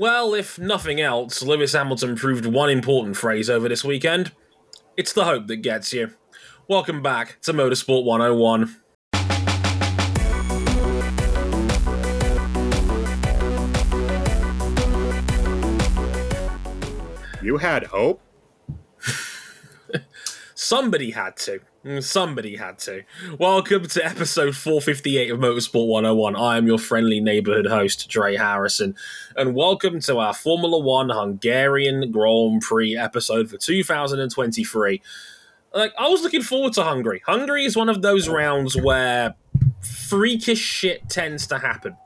Well, if nothing else, Lewis Hamilton proved one important phrase over this weekend. It's the hope that gets you. Welcome back to Motorsport 101. You had hope? Somebody had to. Somebody had to. Welcome to episode 458 of Motorsport 101. I am your friendly neighborhood host, Dre Harrison, and welcome to our Formula One Hungarian Grand Prix episode for 2023. Like, I was looking forward to Hungary. Hungary is one of those rounds where freakish shit tends to happen.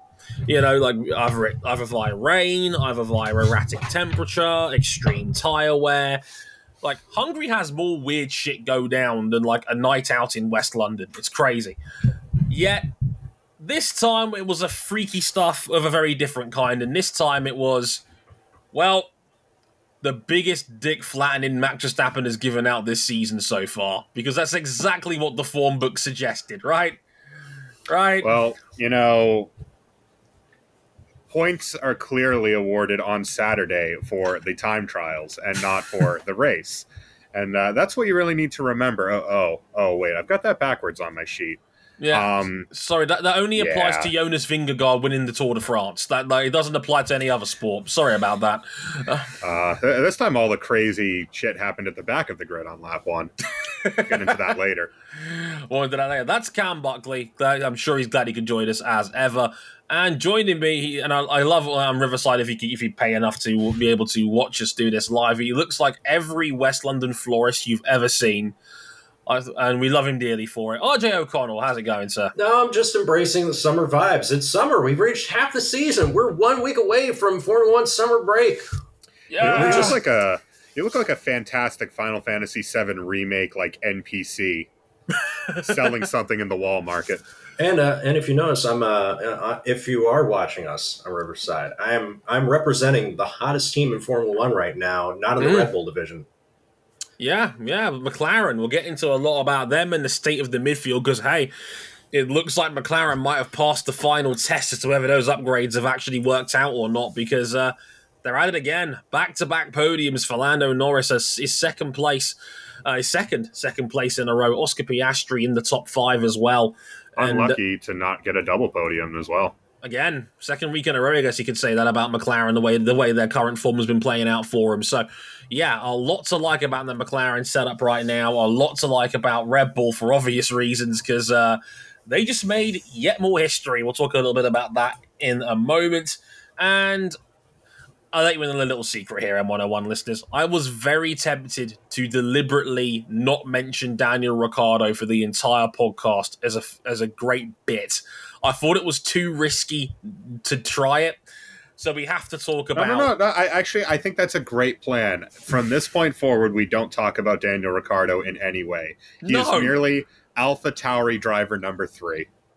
You know, like either, either via rain, either via erratic temperature, extreme tire wear like Hungary has more weird shit go down than like a night out in West London. It's crazy. Yet this time it was a freaky stuff of a very different kind, and this time it was, well, the biggest dick flattening Max Verstappen has given out this season so far, because that's exactly what the form book suggested, right? Right. Well, you know, points are clearly awarded on Saturday for the time trials and not for the race. And uh, that's what you really need to remember. Oh, oh, oh, wait, I've got that backwards on my sheet. Yeah. Um, Sorry, that, that only applies yeah. to Jonas Vingegaard winning the Tour de France. That like, it doesn't apply to any other sport. Sorry about that. uh, this time, all the crazy shit happened at the back of the grid on lap one. Get into that later. Well, that's Cam Buckley. I'm sure he's glad he could join us as ever. And joining me, and I, I love um, Riverside if you if you pay enough to be able to watch us do this live. He looks like every West London florist you've ever seen, I, and we love him dearly for it. RJ O'Connell, how's it going, sir? No, I'm just embracing the summer vibes. It's summer. We've reached half the season. We're one week away from Formula One summer break. Yeah, you just like a you look like a fantastic Final Fantasy VII remake, like NPC selling something in the wall market. And uh, and if you notice, I'm uh, uh, if you are watching us on Riverside, I am I'm representing the hottest team in Formula One right now, not in the mm. Red Bull division. Yeah, yeah, McLaren. We'll get into a lot about them and the state of the midfield because hey, it looks like McLaren might have passed the final test as to whether those upgrades have actually worked out or not because uh, they're at it again. Back to back podiums for Lando Norris is second place, uh, second second place in a row. Oscar Piastri in the top five as well unlucky and, to not get a double podium as well. Again, second week in a row, I guess you could say that about McLaren the way the way their current form has been playing out for them. So, yeah, a lot to like about the McLaren setup right now. A lot to like about Red Bull for obvious reasons because uh, they just made yet more history. We'll talk a little bit about that in a moment. And I'll let you in a little secret here, M101 listeners. I was very tempted to deliberately not mention Daniel Ricciardo for the entire podcast as a as a great bit. I thought it was too risky to try it. So we have to talk about. No, no, no. I actually, I think that's a great plan. From this point forward, we don't talk about Daniel Ricciardo in any way. He no. is merely Alpha Tauri driver number three.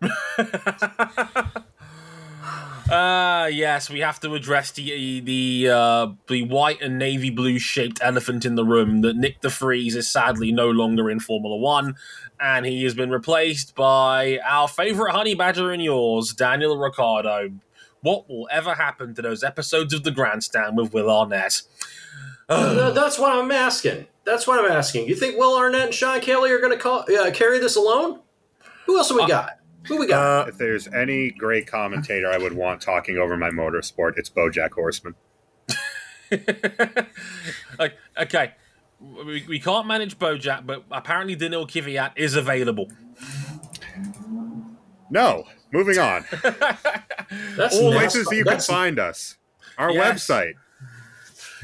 Uh, yes, we have to address the the uh, the white and navy blue shaped elephant in the room that Nick de Vries is sadly no longer in Formula One, and he has been replaced by our favorite honey badger and yours, Daniel Ricciardo. What will ever happen to those episodes of the Grandstand with Will Arnett? That's what I'm asking. That's what I'm asking. You think Will Arnett and Sean Kelly are going to uh, carry this alone? Who else have we uh, got? Who we got? Uh, if there's any great commentator I would want talking over my motorsport, it's BoJack Horseman. like, okay, we, we can't manage BoJack, but apparently Daniil Kvyat is available. No, moving on. That's All places you can find us. Our yes. website,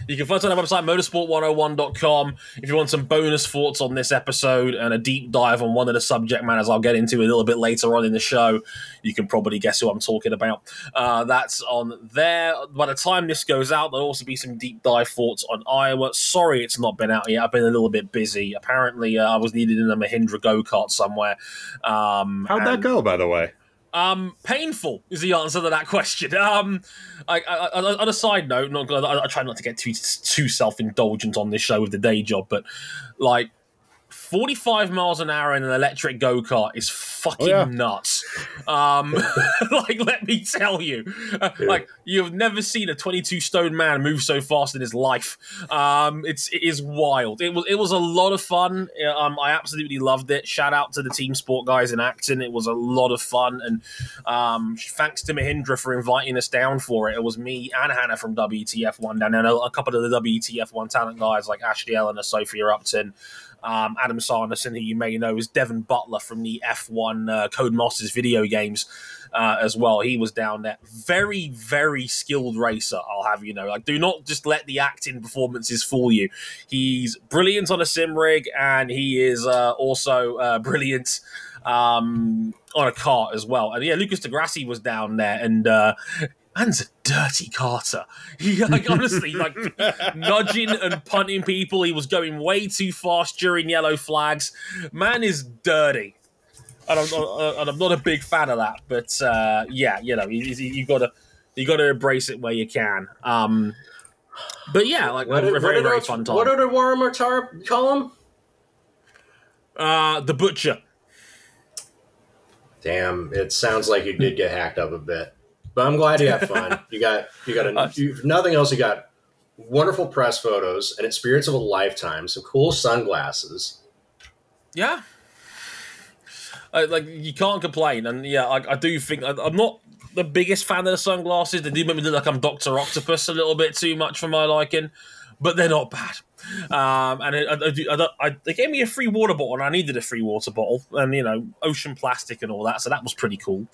you can find us on our website, motorsport101.com. If you want some bonus thoughts on this episode and a deep dive on one of the subject matters I'll get into a little bit later on in the show, you can probably guess who I'm talking about. Uh, that's on there. By the time this goes out, there'll also be some deep dive thoughts on Iowa. Sorry it's not been out yet. I've been a little bit busy. Apparently, uh, I was needed in a Mahindra go kart somewhere. Um, How'd that go, by the way? Um, painful is the answer to that question. Um, I, I, I, on a side note, not I, I try not to get too too self indulgent on this show with the day job, but like forty five miles an hour in an electric go kart is fucking Oh, yeah. nuts. Um, like, let me tell you, uh, like you've never seen a 22 stone man move so fast in his life. Um, it's it is wild. It was it was a lot of fun. Uh, Um, I absolutely loved it. Shout out to the team sport guys in Acton. It was a lot of fun, and um, thanks to Mahindra for inviting us down for it. It was me and Hannah from WTF One down, and a, a couple of the WTF One talent guys like Ashley Ellen and Sophia Upton. Um, Adam Sarnison, who you may know, is Devon Butler from the F1 uh, Codemasters video games uh, as well. He was down there. Very, very skilled racer, I'll have you know. Like, do not just let the acting performances fool you. He's brilliant on a sim rig, and he is uh, also uh, brilliant um, on a cart as well. And yeah, Lucas di Grassi was down there, and uh, man's a dirty carter. He like honestly like nudging and punting people. He was going way too fast during yellow flags. Man is dirty. And I'm, not, and I'm not a big fan of that, but uh, yeah, you know, you, you gotta you gotta embrace it where you can. Um, but yeah, like What a, did, very what very our- fun time. what did Warren Martar call him? uh, the butcher. Damn, it sounds like you did get hacked up a bit. But I'm glad you had fun. You got you got a you, nothing else. You got wonderful press photos, an experience of a lifetime, some cool sunglasses. Yeah. Uh, like you can't complain, and yeah, I, I do think I, I'm not the biggest fan of the sunglasses. They do make me look like I'm Doctor Octopus a little bit too much for my liking, but they're not bad. Um, and I, I, I, I, they gave me a free water bottle, and I needed a free water bottle, and you know, ocean plastic and all that, so that was pretty cool.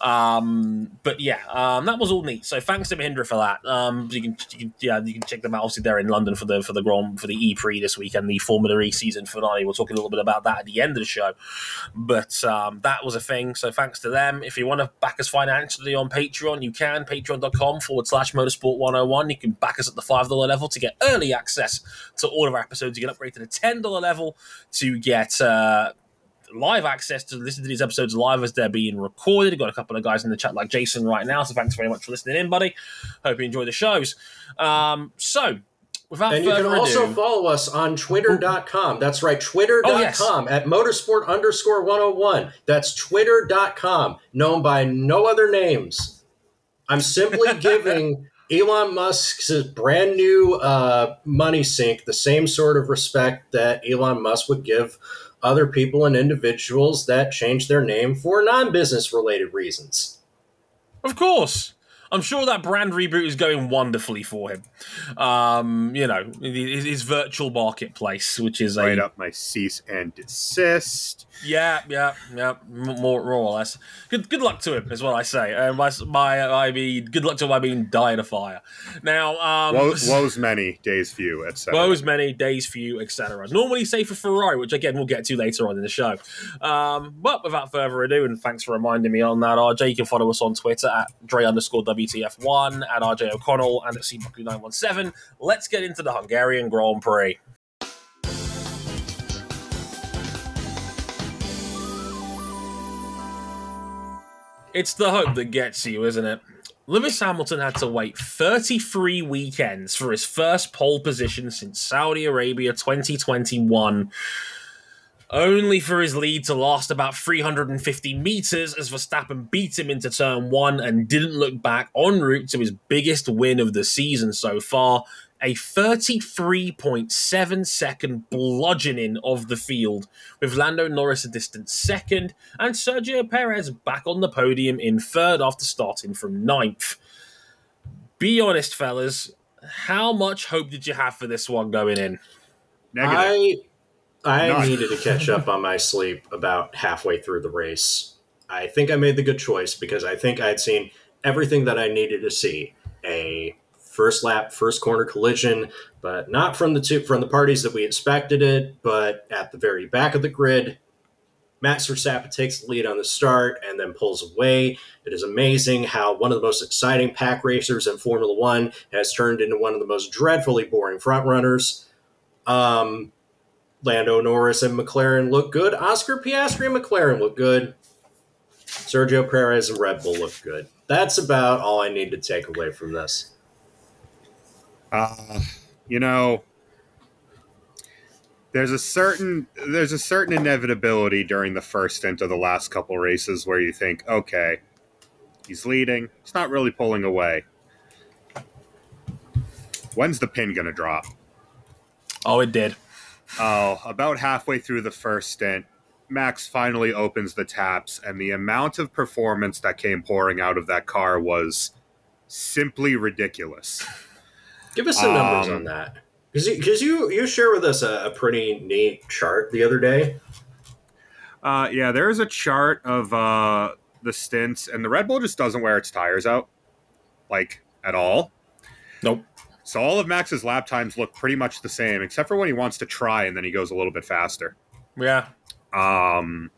Um, but yeah, um, that was all neat. So thanks to Mahindra for that. Um, you can, you can, yeah, you can check them out. Obviously, they're in London for the for the Grand for the E Prix this weekend, the Formula E season finale. We'll talk a little bit about that at the end of the show. But um, that was a thing. So thanks to them. If you want to back us financially on Patreon, you can. Patreon.com forward slash motorsport 101. You can back us at the $5 level to get early access to all of our episodes. You can upgrade to the $10 level to get. Uh, live access to listen to these episodes live as they're being recorded. Got a couple of guys in the chat like Jason right now, so thanks very much for listening in, buddy. Hope you enjoy the shows. Um, so, without And you can also ado, follow us on twitter.com. That's right, twitter.com Oh, yes. at motorsport underscore 101. That's twitter.com, known by no other names. I'm simply giving Elon Musk's brand new uh, money sink the same sort of respect that Elon Musk would give other people and individuals that change their name for non business related reasons. Of course. I'm sure that brand reboot is going wonderfully for him. Um, you know, his, his virtual marketplace, which is a Right up my cease and desist. yeah, yeah, yeah, more, more or less. Good, good luck to him, is what I say. Uh, my, my, I mean, good luck to him. I mean, die in a fire. Now, um, Woe, woes many, days few, etc. woes many, days few, etc. Normally safe for Ferrari, which again we'll get to later on in the show. Um, but without further ado, and thanks for reminding me on that, RJ, you can follow us on Twitter at Dre underscore WTF1, at RJ O'Connell, and at CBuckley917. Let's get into the Hungarian Grand Prix. It's the hope that gets you, isn't it? Lewis Hamilton had to wait 33 weekends for his first pole position since Saudi Arabia 2021, only for his lead to last about 350 meters as Verstappen beat him into turn one and didn't look back en route to his biggest win of the season so far. A 33.7 second bludgeoning of the field, with Lando Norris a distant second and Sergio Perez back on the podium in third after starting from ninth. Be honest, fellas, how much hope did you have for this one going in? Negative. I I needed to catch up on my sleep about halfway through the race. I think I made the good choice because I think I had seen everything that I needed to see. A first lap, first corner collision, but not from the two from the parties that we expected it, but at the very back of the grid. Max Verstappen takes the lead on the start and then pulls away. It is amazing how one of the most exciting pack racers in Formula One has turned into one of the most dreadfully boring front runners. Um, Lando Norris and McLaren look good. Oscar Piastri and McLaren look good. Sergio Perez and Red Bull look good. That's about all I need to take away from this. Uh, you know, there's a certain there's a certain inevitability during the first stint of the last couple races where you think, okay, he's leading, he's not really pulling away. When's the pin gonna drop? Oh, it did. Oh, about halfway through the first stint, Max finally opens the taps, and the amount of performance that came pouring out of that car was simply ridiculous. Give us the numbers Um, on that. Because you, 'cause you, you share with us a, a pretty neat chart the other day. Uh, yeah, there is a chart of uh, the stints, and the Red Bull just doesn't wear its tires out, like at all. Nope. So all of Max's lap times look pretty much the same, except for when he wants to try, and then he goes a little bit faster. Yeah. Um,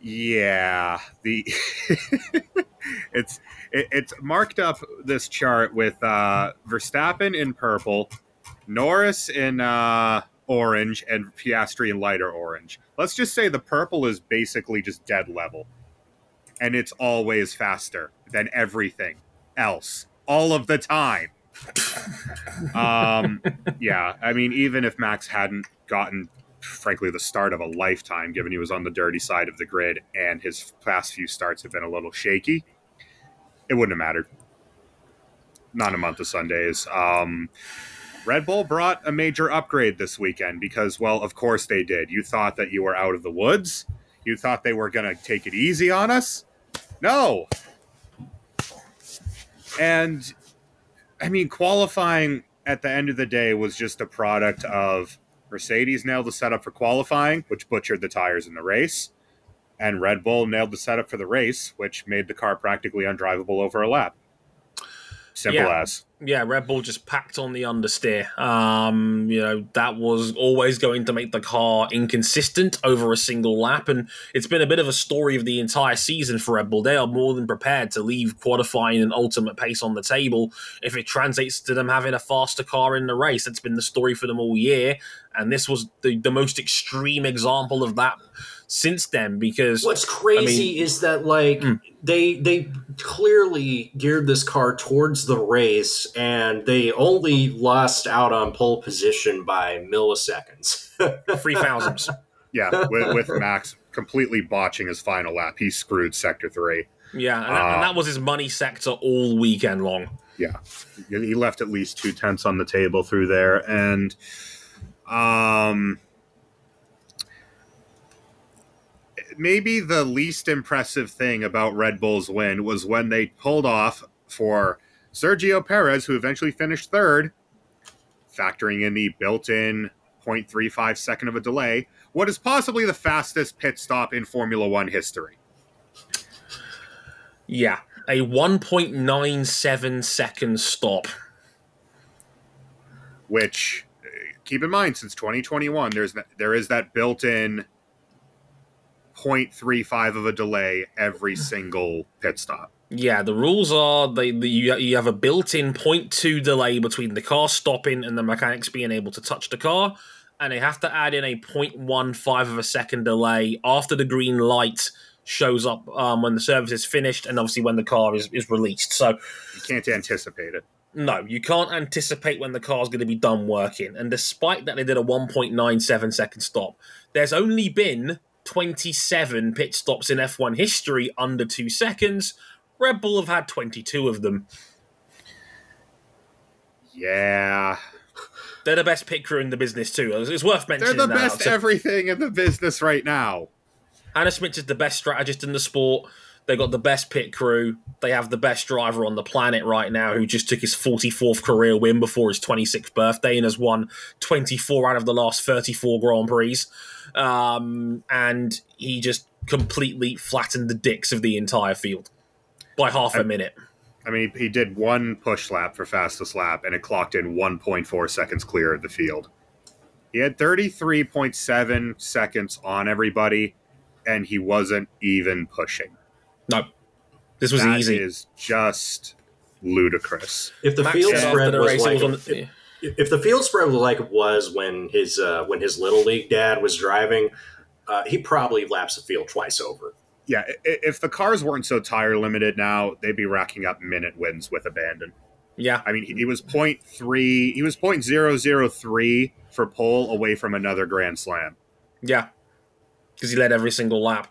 yeah, the it's it, it's marked up this chart with uh, Verstappen in purple, Norris in uh, orange, and Piastri in lighter orange. Let's just say the purple is basically just dead level, and it's always faster than everything else all of the time. Um, yeah, I mean, even if Max hadn't gotten frankly the start of a lifetime, given he was on the dirty side of the grid and his past few starts have been a little shaky. It wouldn't have mattered. Not a month of Sundays. Um, Red Bull brought a major upgrade this weekend because, well, of course they did. You thought that you were out of the woods. You thought they were going to take it easy on us. No. And I mean, qualifying at the end of the day was just a product of Mercedes nailed the setup for qualifying, which butchered the tires in the race, and Red Bull nailed the setup for the race, which made the car practically undrivable over a lap. Simple Yeah. as. yeah, Red Bull just packed on the understeer. Um, you know, that was always going to make the car inconsistent over a single lap. And it's been a bit of a story of the entire season for Red Bull. They are more than prepared to leave qualifying and ultimate pace on the table if it translates to them having a faster car in the race. That's been the story for them all year. And this was the, the most extreme example of that since then because What's crazy is that like Mm. they they clearly geared this car towards the race and they only lost out on pole position by milliseconds. three thousands. Yeah, with, with Max completely botching his final lap, he screwed Sector 3. Yeah, and, that, Uh, and that was his money sector all weekend long. Yeah, he left at least two tenths on the table through there. And um, maybe the least impressive thing about Red Bull's win was when they pulled off for Sergio Perez, who eventually finished third, factoring in the built in 0.35 second of a delay, what is possibly the fastest pit stop in Formula One history. Yeah, a 1.97 second stop. which keep in mind since 2021 there's that, there is that built-in 0.35 of a delay every single pit stop Yeah, the rules are they, the, you, you have a built-in 0.2 delay between the car stopping and the mechanics being able to touch the car, and they have to add in a 0.15 of a second delay after the green light shows up um, when the service is finished, and obviously when the car is, is released. So you can't anticipate it No, you can't anticipate when the car's going to be done working. And despite that, they did a 1.97 second stop. There's only been 27 pit stops in F1 history under two seconds. Red Bull have had 22 of them. yeah They're the best pit crew in the business, too. It's worth mentioning. they're the best everything in the business right now Hannah Schmitz is the best strategist in the sport. They got the best pit crew. They have the best driver on the planet right now who just took his 44th career win before his 26th birthday and has won 24 out of the last 34 Grand Prix. Um, and he just completely flattened the dicks of the entire field by half a I- minute. i mean he did one push lap for fastest lap and it clocked in 1.4 seconds clear of the field he had 33.7 seconds on everybody and he wasn't even pushing No, this was That easy. is just ludicrous if the Max field said spread was like was on if, the- if the field spread was like it was when his uh, when his little league dad was driving, uh, he probably laps the field twice over. yeah, if the cars weren't so tire limited now, they'd be racking up minute wins with abandon. Yeah, I mean, he, he was point three. He was point zero zero three for pole away from another Grand Slam. yeah, because he led every single lap.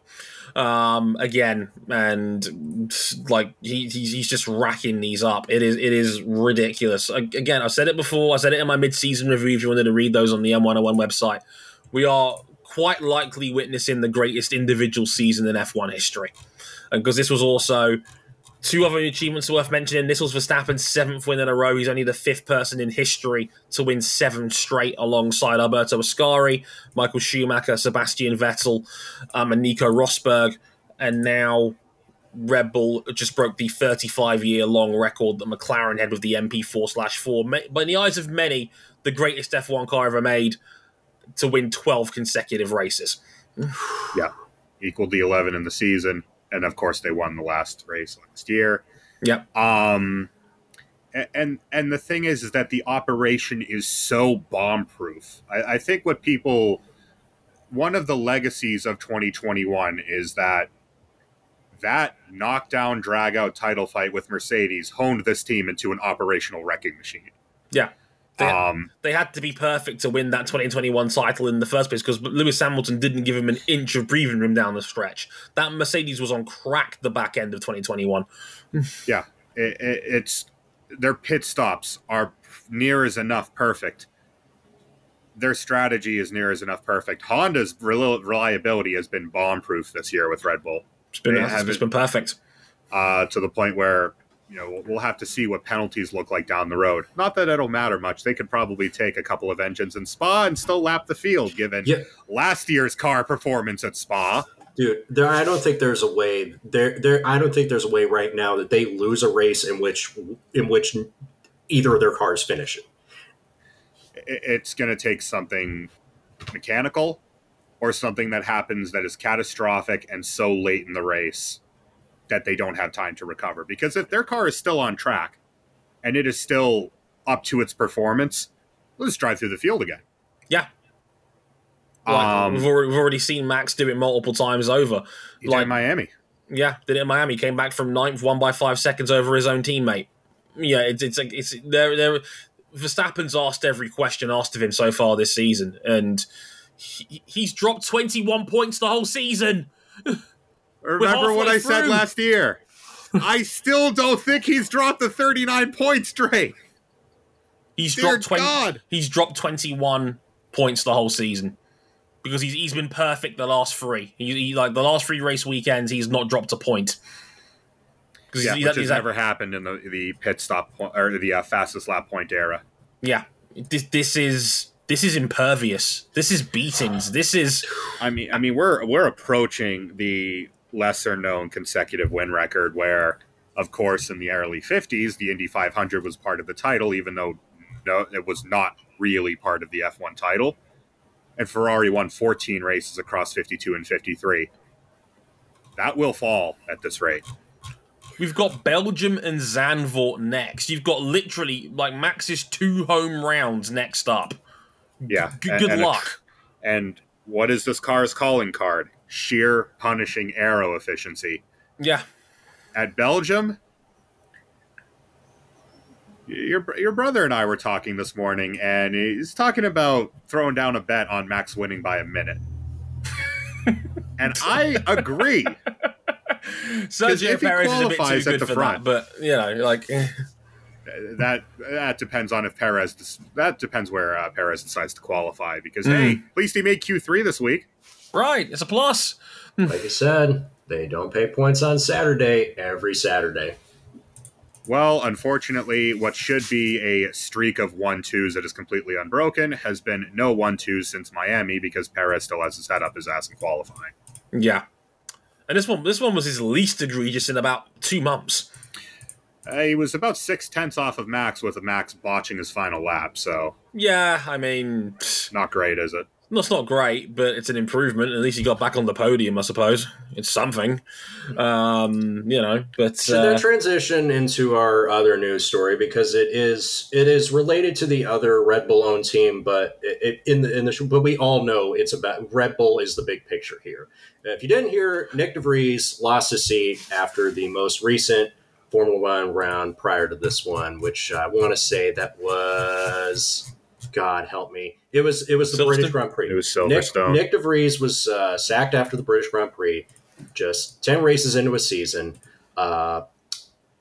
Um, again, and like he, he's, he's just racking these up. It is it is ridiculous. Again, I said it before. I said it in my mid-season review. If you wanted to read those on the M101 website, we are quite likely witnessing the greatest individual season in F1 history, because this was also Two other achievements worth mentioning. This was Verstappen's seventh win in a row. He's only the fifth person in history to win seven straight alongside Alberto Ascari, Michael Schumacher, Sebastian Vettel, um, and Nico Rosberg. And now Red Bull just broke the 35 year long record that McLaren had with the MP4 slash 4. But in the eyes of many, the greatest F1 car ever made to win 12 consecutive races. yeah, equaled the 11 in the season and of course they won the last race last year. Yep. Um, and and the thing is, is that the operation is so bomb proof. I, I think what people, one of the legacies of 2021 is that that knockdown drag out title fight with Mercedes honed this team into an operational wrecking machine. Yeah. They, um, they had to be perfect to win that 2021 title in the first place because Lewis Hamilton didn't give him an inch of breathing room down the stretch. That Mercedes was on crack the back end of 2021. yeah, it, it, it's their pit stops are near as enough perfect. Their strategy is near as enough perfect. Honda's reliability has been bomb proof this year with Red Bull. It's been, it's been perfect. Uh, to the point where you know, we'll have to see what penalties look like down the road. Not that it'll matter much. They could probably take a couple of engines in Spa and still lap the field, given yeah. last year's car performance at Spa. Dude, there, I don't think there's a way there. There, I don't think there's a way right now that they lose a race in which in which either of their cars finish it. It's going to take something mechanical or something that happens that is catastrophic and so late in the race that they don't have time to recover. Because if their car is still on track and it is still up to its performance, let's drive through the field again. Yeah. um, we've, already, we've, already, seen Max do it multiple times over. like Miami. Yeah, did it in Miami. Came back from ninth, one by five seconds over his own teammate. Yeah, it's it's it's there. There, Verstappen's asked every question asked of him so far this season, and he, he's dropped twenty one points the whole season. Remember what I through. said last year. I still don't think he's dropped the 39 points straight. He's Dear dropped 20, God. He's dropped 21 points the whole season because he's he's been perfect the last three. He, he like the last three race weekends, he's not dropped a point. Yeah, which has never happened in the the pit stop point, or the uh, fastest lap point era. Yeah, this this is this is impervious. This is beatings. This is. I mean, I mean, we're we're approaching the lesser known consecutive win record where of course in the early 50s the indy 500 was part of the title even though no, it was not really part of the f1 title and ferrari won 14 races across 52 and 53 that will fall at this rate We've got Belgium and Zandvoort next. You've got literally like Max's two home rounds next up. Yeah. G- good and luck. and what is this car's calling card? Sheer punishing aero efficiency. Yeah. At Belgium, your your brother and I were talking this morning, and he's talking about throwing down a bet on Max winning by a minute. and I agree. Sergio Perez is a bit too good for front, that, but you know, like that that depends on if Perez that depends where uh, Perez decides to qualify because mm. hey, at least he made Q three this week. Right, it's a plus. like you said, they don't pay points on Saturday every Saturday. Well, unfortunately, what should be a streak of one twos that is completely unbroken has been no one twos since Miami because Perez still has his head up his ass in qualifying. Yeah, and this one, this one was his least egregious in about two months. Uh, he was about six tenths off of Max with Max botching his final lap. So yeah, I mean, not great, is it? That's not great, but it's an improvement. At least he got back on the podium, I suppose. It's something, um, you know. But should uh, transition into our other news story because it is it is related to the other Red Bull owned team, but it, it, in the in the but we all know it's about Red Bull is the big picture here. If you didn't hear, Nick de Vries lost his seat after the most recent Formula One round prior to this one, which I want to say that was God help me. It was it was the Silverstone? British Grand Prix. It was Nick, Silverstone. Nick DeVries was uh, sacked after the British Grand Prix, just 10 races into a season. Uh,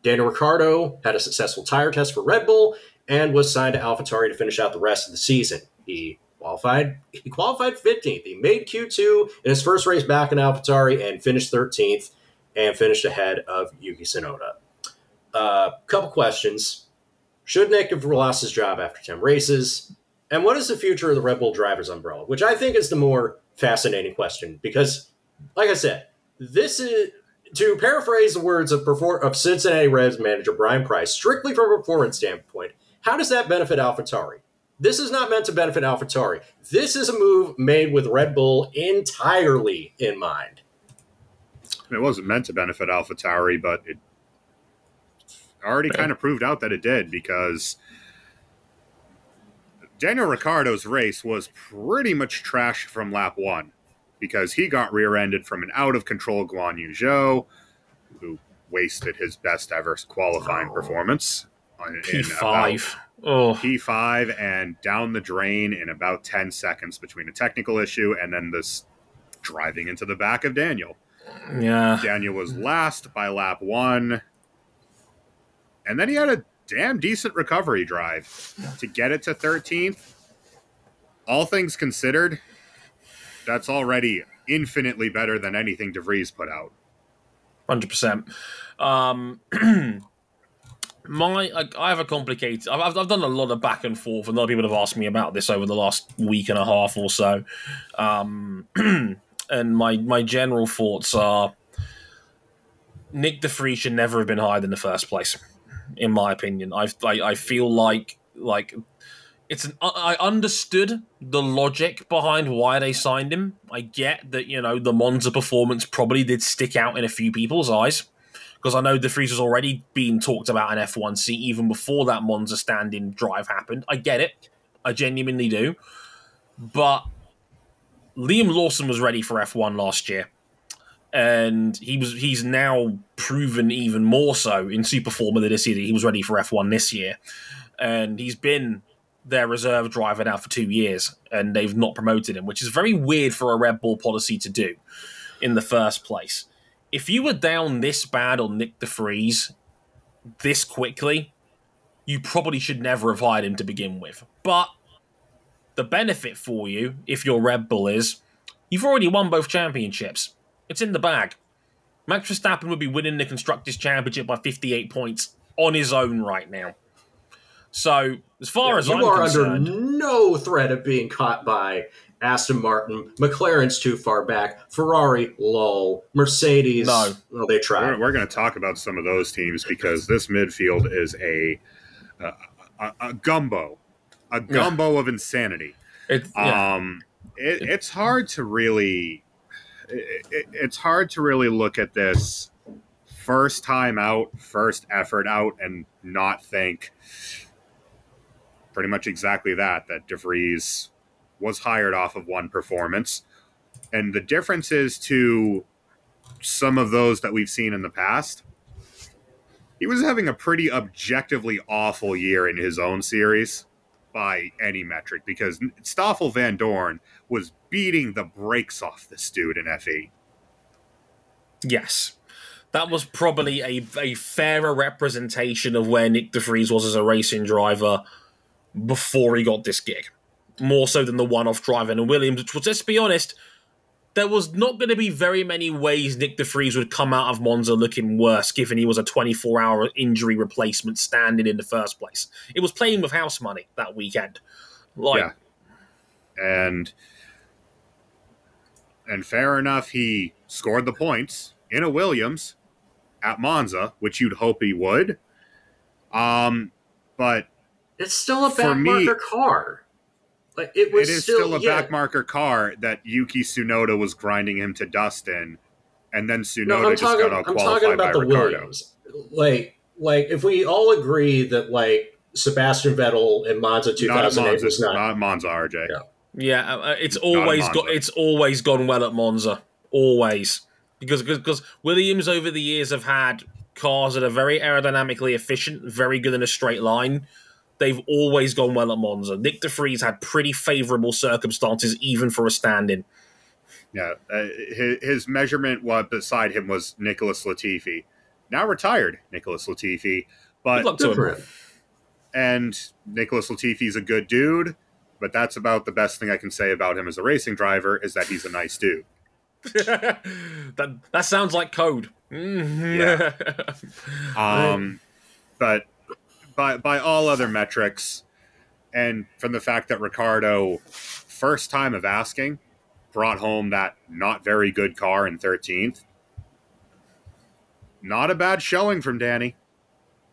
Daniel Ricciardo had a successful tire test for Red Bull and was signed to AlphaTauri to finish out the rest of the season. He qualified he qualified 15th. He made Q2 in his first race back in AlphaTauri and finished 13th and finished ahead of Yuki Tsunoda. Uh, couple questions. Should Nick have lost his job after 10 races? And what is the future of the Red Bull drivers umbrella? Which I think is the more fascinating question because, like I said, this is to paraphrase the words of, perfor- of Cincinnati Reds manager Bryan Price, strictly from a performance standpoint. How does that benefit AlphaTauri? This is not meant to benefit AlphaTauri. This is a move made with Red Bull entirely in mind. It wasn't meant to benefit AlphaTauri, but it already Yeah. kind of proved out that it did because Daniel Ricciardo's race was pretty much trash from lap one because he got rear-ended from an out-of-control Guan Yu Zhou, who wasted his best ever qualifying Oh. performance. on- in P5. Oh, about P5 and down the drain in about 10 seconds between a technical issue and then this driving into the back of Daniel. yeah. Daniel was last by lap one. And then he had a damn decent recovery drive to get it to 13th. All things considered, that's already infinitely better than anything DeVries put out. Hundred percent. Um, my, I, I have a complicated. I've, I've done a lot of back and forth, and a lot of people have asked me about this over the last week and a half or so. Um, and my my general thoughts are: Nick DeVries should never have been hired in the first place, in my opinion. I I, I feel like like it's an, I understood the logic behind why they signed him. I get that you know the Monza performance probably did stick out in a few people's eyes because I know de Vries was already being talked about in F1C even before that Monza stand-in drive happened. I get it, I genuinely do, but Liam Lawson was ready for F1 last year. And he was he's now proven even more so in Super Formula this year he was ready for F1 this year. And he's been their reserve driver now for two years, and they've not promoted him, which is very weird for a Red Bull policy to do in the first place. If you were down this bad on Nick DeVries this quickly, you probably should never have hired him to begin with. But the benefit for you, if you're Red Bull, is you've already won both championships. It's in the bag. Max Verstappen would be winning the Constructors' Championship by 58 points on his own right now. So, as far Yeah, as you I'm are concerned, under no threat of being caught by Aston Martin. McLaren's too far back. Ferrari, lol. Mercedes, No. well, they We're, tried. we're going to talk about some of those teams because this midfield is a a, a, a gumbo, a gumbo of insanity. it, yeah. Um, it, it's hard to really, it, it- it's hard to really look at this first time out, first effort out, and not think pretty much exactly that. That DeVries was hired off of one performance, and the differences to some of those that we've seen in the past. He was having a pretty objectively awful year in his own series by any metric because Stoffel Vandoorne was beating the brakes off this dude in. FE. Yes. That was probably a, a fairer representation of where Nick De DeVries was as a racing driver before he got this gig. More so than the one off driving in Williams, which was, let's be honest, there was not going to be very many ways Nick DeVries would come out of Monza looking worse, given he was a 24 hour injury replacement standing in the first place. It was playing with house money that weekend. Like, Yeah. And and fair enough, he scored the points in a Williams at Monza, which you'd hope he would. Um, but It's still a For back me- marker car. Like it was it is still, a yeah. backmarker car that Yuki Tsunoda was grinding him to dust in, and then Tsunoda No, just talking. got out I'm talking qualified by the Ricardo. Williams. Like, like if we all agree that like Sebastian Vettel in Monza Not 2008 Monza, was not. not Monza, RJ. Yeah. Yeah, uh, it's always got it's always gone well at Monza, always because because Williams over the years have had cars that are very aerodynamically efficient, very good in a straight line, they've always gone well at Monza. Nick DeVries had pretty favorable circumstances, even for a stand in. Yeah, uh, his, his measurement was beside him was Nicholas Latifi, now retired Nicholas Latifi, but Good luck to Good him. him. and Nicholas Latifi's a good dude, but that's about the best thing I can say about him as a racing driver is that he's a nice dude. that that sounds like code. Mhm. Um, but by by all other metrics, and from the fact that Ricciardo, first time of asking, brought home that not very good car in thirteenth. Not a bad showing from Danny.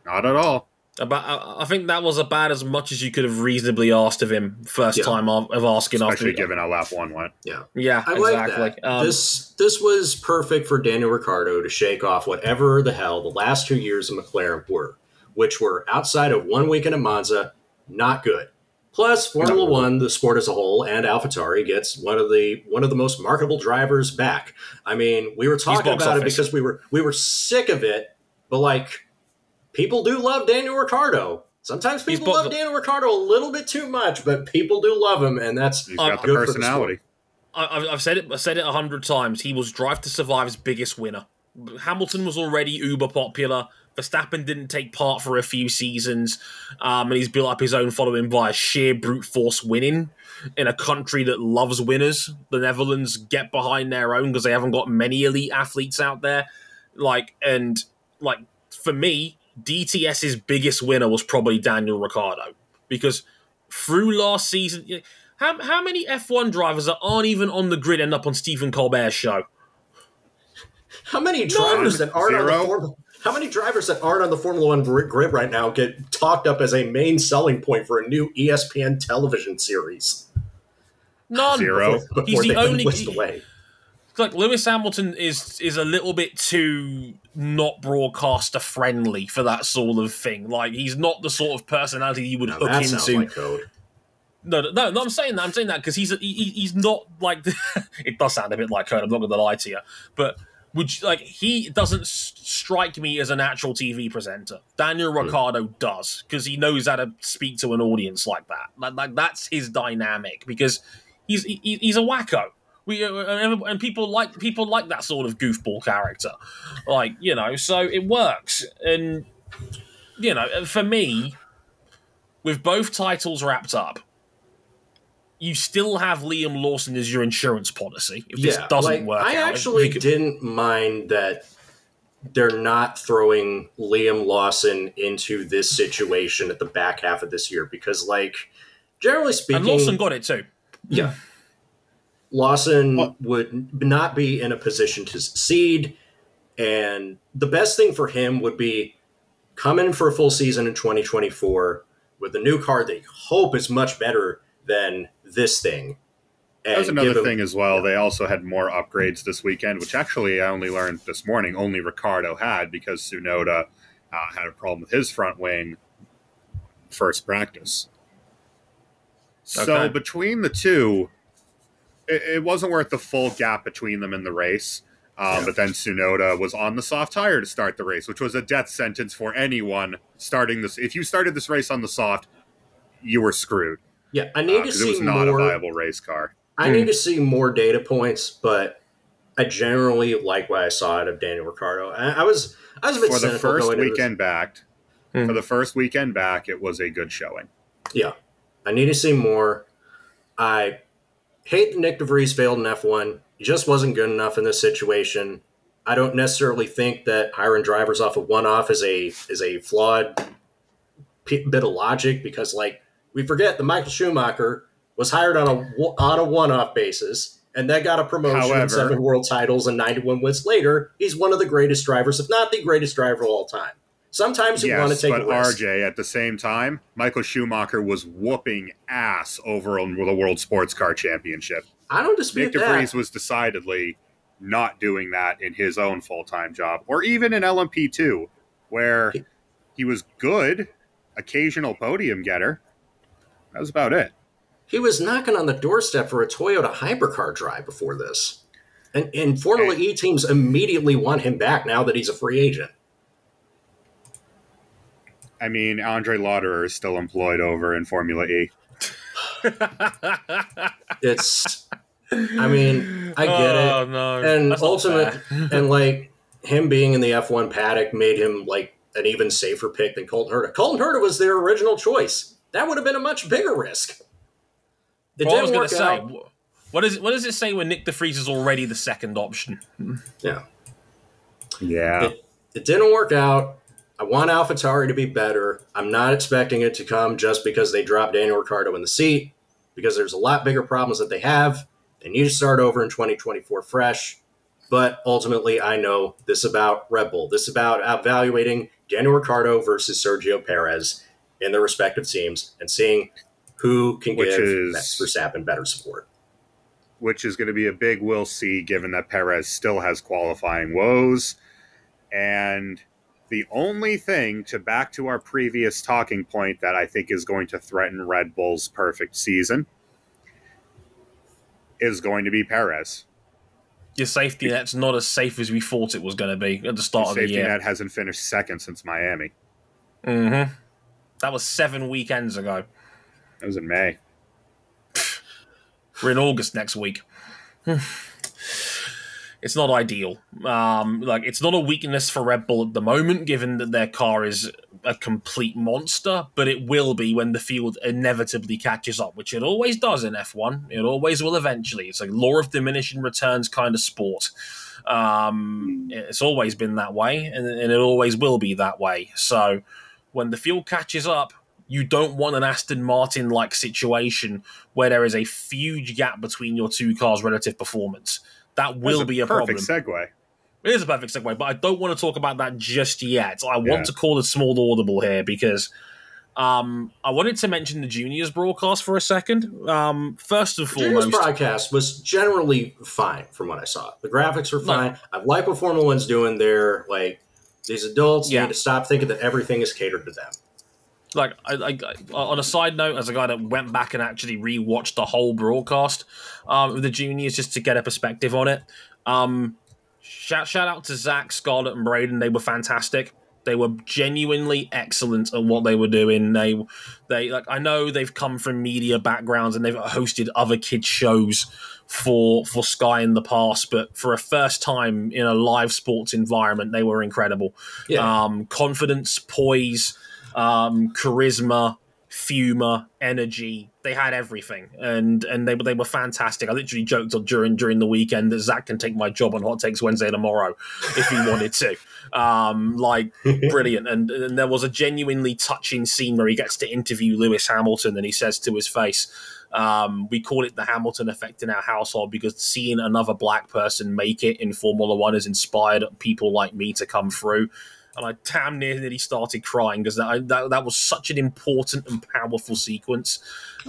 Not at all. About, I I think that was about as much as you could have reasonably asked of him first Yeah. time of, of asking Especially after. given how lap one went. yeah, I like exactly. that. Um, this this was perfect for Daniel Ricciardo to shake off whatever the hell the last two years of McLaren were, which were outside of one weekend at Monza, not good. Plus, Formula No. One, the sport as a whole, and AlphaTauri gets one of the one of the most marketable drivers back. I mean, we were talking box about it because we were we were sick of it, but like people do love Daniel Ricciardo. Sometimes people box- love Daniel Ricciardo a little bit too much, but people do love him, and that's He's Uh, got the good for the personality. I, I've- I've said it. I said it a hundred times. He was Drive to Survive's biggest winner. Hamilton was already uber popular. Verstappen didn't take part for a few seasons, um, and he's built up his own following via sheer brute force winning in a country that loves winners. The Netherlands get behind their own because they haven't got many elite athletes out there. Like and like for me, DTS's biggest winner was probably Daniel Ricciardo because through last season. How, how many F1 drivers that aren't even on the grid end up on Stephen Colbert's show? How many drivers that aren't on the Formula how many drivers that aren't on the Formula One grid grid right now get talked up as a main selling point for a new ESPN television series? None. Zero. Before, He's the only- whisked away. Like Lewis Hamilton is is a little bit too not broadcaster friendly for that sort of thing. Like he's not the sort of personality you would Now hook that sounds into. like code. No, no, no, no, I'm saying that. I'm saying that because he's he, he- he's not like. it does sound a bit like Kurt. I'm not going to lie to you, but you, like he doesn't s- strike me as a natural TV presenter. Daniel Ricciardo does because he knows how to speak to an audience like that. Like, like that's his dynamic because he's he, he's a wacko. We uh, and and people like people like that sort of goofball character, like you know. So it works, and you know, for me, with both titles wrapped up, you still have Liam Lawson as your insurance policy if this doesn't like, work I out. actually Because- didn't mind that they're not throwing Liam Lawson into this situation at the back half of this year because, like, generally speaking, and Lawson got it too. Yeah. Hmm. Lawson Well- would not be in a position to succeed. And the best thing for him would be come in for a full season in 2024 with a new car that they hope is much better than this thing. That was another thing as well. They also had more upgrades this weekend, which actually I only learned this morning. Only Ricciardo had because Tsunoda uh, had a problem with his front wing first practice. So between the two, it, it wasn't worth the full gap between them in the race. Um, Yeah. But then Tsunoda was on the soft tire to start the race, which was a death sentence for anyone starting this. If you started this race on the soft, you were screwed Yeah, I need to because Uh, it see was not more. a viable race car. I need to see more data points, but I generally like what I saw out of Daniel Ricciardo. I, I was I was a bit for the first going into this. weekend back. Hmm. For the first weekend back, it was a good showing. Yeah, I need to see more. I hate that Nick DeVries failed in F1. He just wasn't good enough in this situation. I don't necessarily think that hiring drivers off of one off is a is a flawed p- bit of logic because, like, we forget that Michael Schumacher was hired on a on a one off basis and then got a promotion However- and seven world titles and 91 wins later. He's one of the greatest drivers, if not the greatest driver of all time. Sometimes you want to take but a risk. RJ at the same time, Michael Schumacher was whooping ass over on the World Sports Car Championship. I don't dispute Nick that. DeVries was decidedly not doing that in his own full time job, or even in LMP2, where he was good, occasional podium getter. That was about it. He was knocking on the doorstep for a Toyota hypercar drive before this. And, and Formula E teams immediately want him back now that he's a free agent. I mean, André Lotterer is still employed over in Formula E. It's, I mean, I get oh, it. no. And That's ultimate, and like him being in the F1 paddock made him like an even safer pick than Colton Herta. Colton Herta was their original choice. That would have been a much bigger risk. It Well, I was going to say, out. wh- what, is what does it say when Nick DeVries is already the second option? Yeah. Yeah. It, it didn't work out. I want AlphaTauri to be better. I'm not expecting it to come just because they dropped Daniel Ricciardo in the seat, because there's a lot bigger problems that they have. They need to start over in 2024 fresh. But ultimately, I know this about Red Bull. This is about evaluating Daniel Ricciardo versus Sergio Perez in their respective teams and seeing who can Which give is- Max Verstappen better support. which is going to be a big we'll see given that Perez still has qualifying woes. And the only thing to back to our previous talking point that I think is going to threaten Red Bull's perfect season is going to be Perez. Your safety net's not as safe as we thought it was going to be at the start of the Safety year. net hasn't finished second since Miami. hmm That was seven weekends ago. That was in May. We're in August next week. it's not ideal. Um, like it's not a weakness for Red Bull at the moment, given that their car is a complete monster. But it will be when the field inevitably catches up, which it always does in F1. It always will eventually. It's a law of diminishing returns kind of sport. Um, it's always been that way, and, and it always will be that way. So when the field catches up, you don't want an Aston Martin like situation where there is a huge gap between your two cars' relative performance. That will That's be a problem. perfect segue. It is a perfect segue, but I don't want to talk about that just yet. I want Yeah. to call a small audible here because um, I wanted to mention the juniors broadcast for a second. Um, first and Junior's foremost, broadcast was generally fine from what I saw. The graphics were fine. I like what Formula One's doing there. Like these adults Yeah. need to stop thinking that everything is catered to them. like I, I, on a side note, as a guy that went back and actually rewatched the whole broadcast um, of the juniors just to get a perspective on it. Um, shout shout out to Zach, Scarlett, and Braden. They were fantastic. They were genuinely excellent at what they were doing. They, they like I know they've come from media backgrounds and they've hosted other kids shows for for Sky in the past, but for a first time in a live sports environment, they were incredible Yeah. um, confidence, poise, um, charisma, humor, energy. They had everything, and and they they were fantastic. I literally joked during during the weekend that Zach can take my job on Hot Takes Wednesday tomorrow if he wanted to. Um, like brilliant, and, and there was a genuinely touching scene where he gets to interview Lewis Hamilton, and he says to his face. Um, we call it the Hamilton effect in our household because seeing another black person make it in Formula One has inspired people like me to come through. And I damn near nearly started crying because that, that that was such an important and powerful sequence,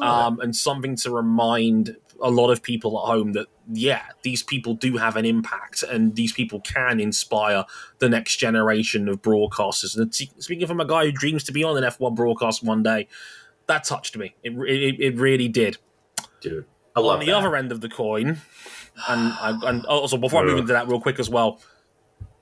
um, and something to remind a lot of people at home that yeah, these people do have an impact, and these people can inspire the next generation of broadcasters. And speaking from a guy who dreams to be on an F1 broadcast one day, that touched me. It it, it really did. Dude, I love On the that. other end of the coin, and I, and also before I move into that real quick as well,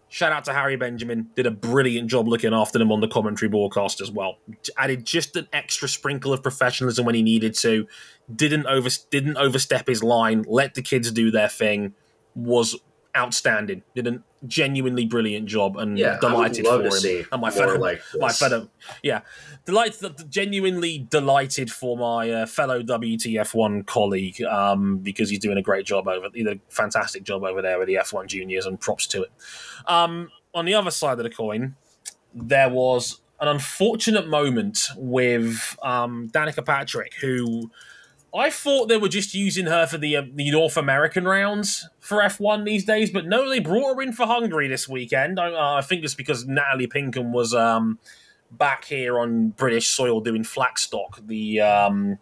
shout out to Harry Benjamin. Did a brilliant job looking after them on the commentary broadcast as well. Added just an extra sprinkle of professionalism when he needed to. Didn't over didn't overstep his line. Let the kids do their thing. Was outstanding. Did a genuinely brilliant job and yeah, delighted I would love for him. and my fellow like my fellow yeah delighted genuinely delighted for my uh, fellow wtf1 colleague um, because he's doing a great job over he did a fantastic job over there with the f1 juniors and props to it um, on the other side of the coin there was an unfortunate moment with um, danica patrick who I thought they were just using her for the uh, the North American rounds for F1 these days, but no, they brought her in for Hungary this weekend. I, uh, I think it's because Natalie Pinkham was um, back here on British soil doing Flackstock, the um,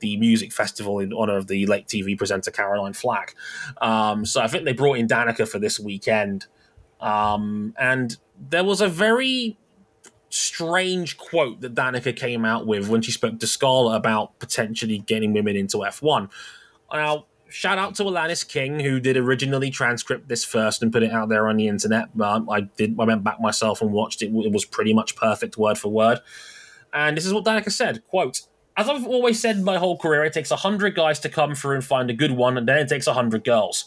the music festival in honor of the late TV presenter Caroline Flack. Um, so I think they brought in Danica for this weekend, um, and there was a very strange quote that Danica came out with when she spoke to Scarlett about potentially getting women into F1. Now, shout out to Alanis King, who did originally transcript this first and put it out there on the internet. Um, I did. I went back myself and watched it. It was pretty much perfect word for word. And this is what Danica said: "Quote: As I've always said my whole career, it takes hundred guys to come through and find a good one, and then it takes hundred girls.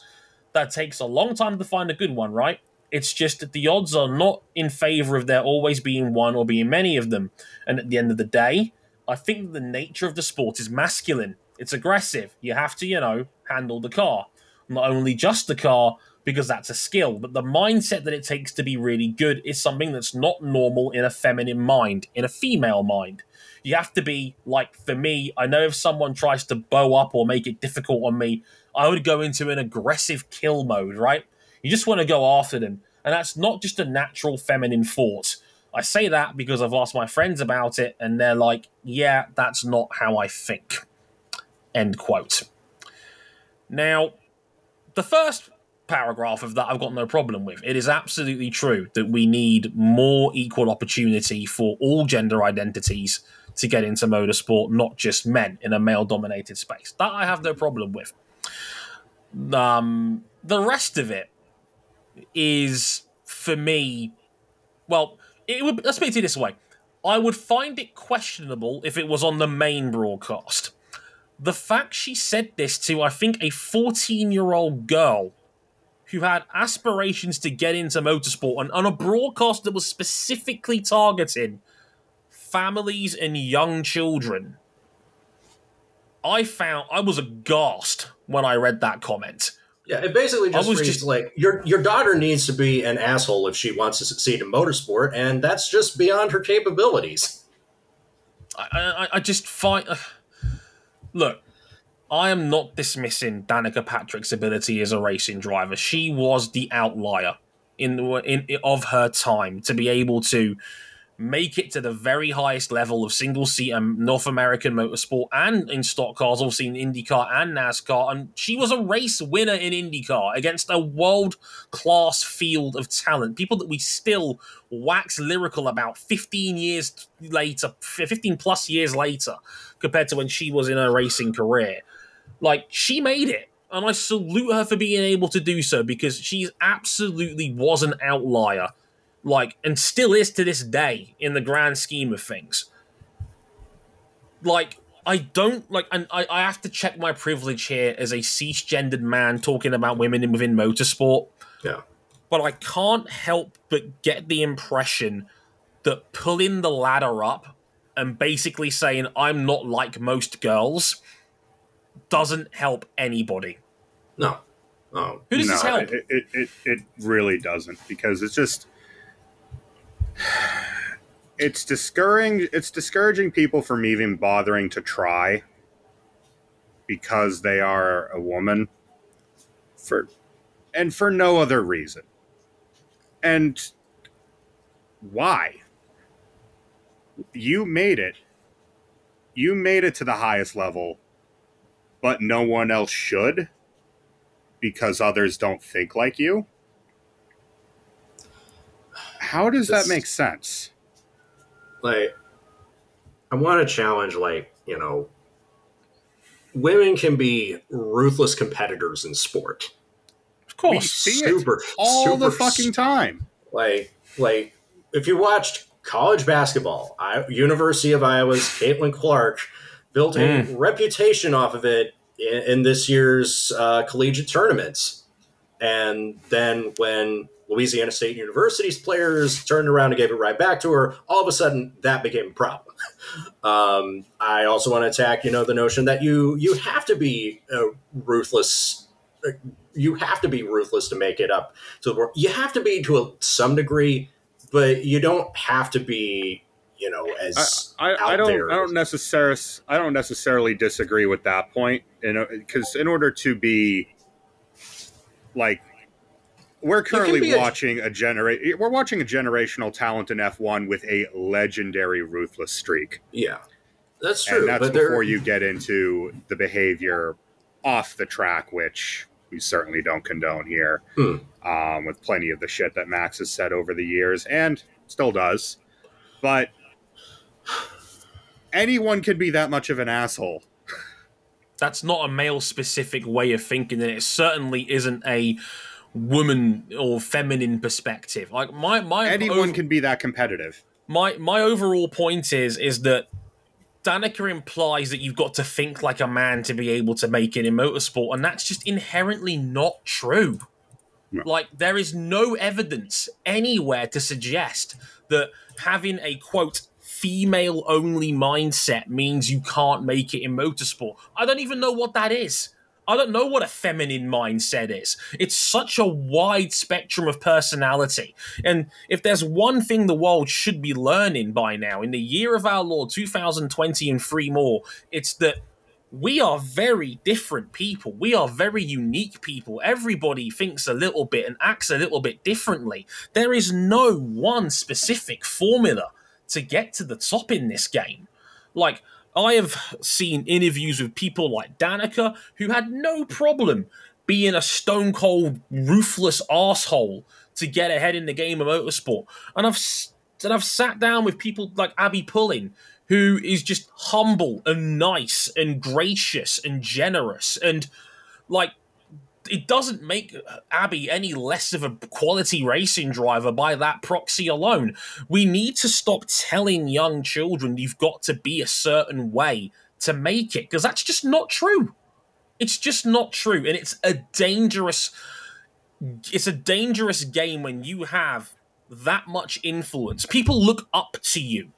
That takes a long time to find a good one, right? It's just that the odds are not in favor of there always being one or being many of them. And at the end of the day, I think the nature of the sport is masculine. It's aggressive. You have to, you know, handle the car. Not only just the car, because that's a skill, but the mindset that it takes to be really good is something that's not normal in a feminine mind, in a female mind. You have to be, like, for me, I know if someone tries to bow up or make it difficult on me, I would go into an aggressive kill mode, right? You just want to go after them. And that's not just a natural feminine thought. I say that because I've asked my friends about it, and they're like, yeah, that's not how I think. End quote. Now, the first paragraph of that I've got no problem with. It is absolutely true that we need more equal opportunity for all gender identities to get into motorsport, not just men in a male dominated space. That I have no problem with. Um, the rest of it is, for me, well, it would. Let's put it this way: I would find it questionable if it was on the main broadcast. The fact she said this to, I think, a 14 year old girl who had aspirations to get into motorsport and on a broadcast that was specifically targeting families and young children. I found I was aghast when I read that comment. Yeah, it basically just reads just, like your your daughter needs to be an asshole if she wants to succeed in motorsport, and that's just beyond her capabilities. I, I, I just find. Uh, look, I am not dismissing Danica Patrick's ability as a racing driver. She was the outlier in, in of her time to be able to make it to the very highest level of single seat and North American motorsport and in stock cars, obviously in IndyCar and NASCAR. And she was a race winner in IndyCar against a world class field of talent. People that we still wax lyrical about 15 years later, 15 plus years later, compared to when she was in her racing career. Like, she made it. And I salute her for being able to do so because she absolutely was an outlier like, and still is to this day in the grand scheme of things. Like, I don't like, and I, I have to check my privilege here as a cisgendered man talking about women within motorsport. Yeah. But I can't help but get the impression that pulling the ladder up and basically saying I'm not like most girls doesn't help anybody. No. Oh. Who does no, this help? It, it, it, it really doesn't because it's just it's discouraging it's discouraging people from even bothering to try because they are a woman for and for no other reason. And why? You made it. You made it to the highest level but no one else should because others don't think like you how does that make sense? Like, I want to challenge, like, you know, women can be ruthless competitors in sport. Of course, we see super, it all super, the fucking time. Like, like if you watched college basketball, I, University of Iowa's Caitlin Clark built a mm. reputation off of it in, in this year's uh, collegiate tournaments, and then when Louisiana State University's players turned around and gave it right back to her. All of a sudden, that became a problem. Um, I also want to attack, you know, the notion that you you have to be uh, ruthless. Uh, you have to be ruthless to make it up to the world. You have to be to a, some degree, but you don't have to be, you know, as I, I, I don't there. I don't necessarily I don't necessarily disagree with that point. You know, because in order to be like we're currently watching a, a generate. We're watching a generational talent in F1 with a legendary ruthless streak. Yeah, that's true. And that's before you get into the behavior off the track, which we certainly don't condone here. Hmm. Um, with plenty of the shit that Max has said over the years and still does, but anyone can be that much of an asshole. That's not a male specific way of thinking, and it certainly isn't a woman or feminine perspective. Like my my Anyone over- can be that competitive. my my overall point is is that Danica implies that you've got to think like a man to be able to make it in motorsport, and that's just inherently not true. No. Like there is no evidence anywhere to suggest that having a quote female only mindset means you can't make it in motorsport. I don't even know what that is. I don't know what a feminine mindset is. It's such a wide spectrum of personality. And if there's one thing the world should be learning by now, in the year of our Lord 2020 and three more, it's that we are very different people. We are very unique people. Everybody thinks a little bit and acts a little bit differently. There is no one specific formula to get to the top in this game. Like, I have seen interviews with people like Danica who had no problem being a stone cold, ruthless asshole to get ahead in the game of motorsport. And I've and I've sat down with people like Abbi Pulling, who is just humble and nice and gracious and generous and like it doesn't make Abbi any less of a quality racing driver by that proxy alone. We need to stop telling young children you've got to be a certain way to make it because that's just not true. It's just not true and it's a dangerous it's a dangerous game when you have that much influence. People look up to you.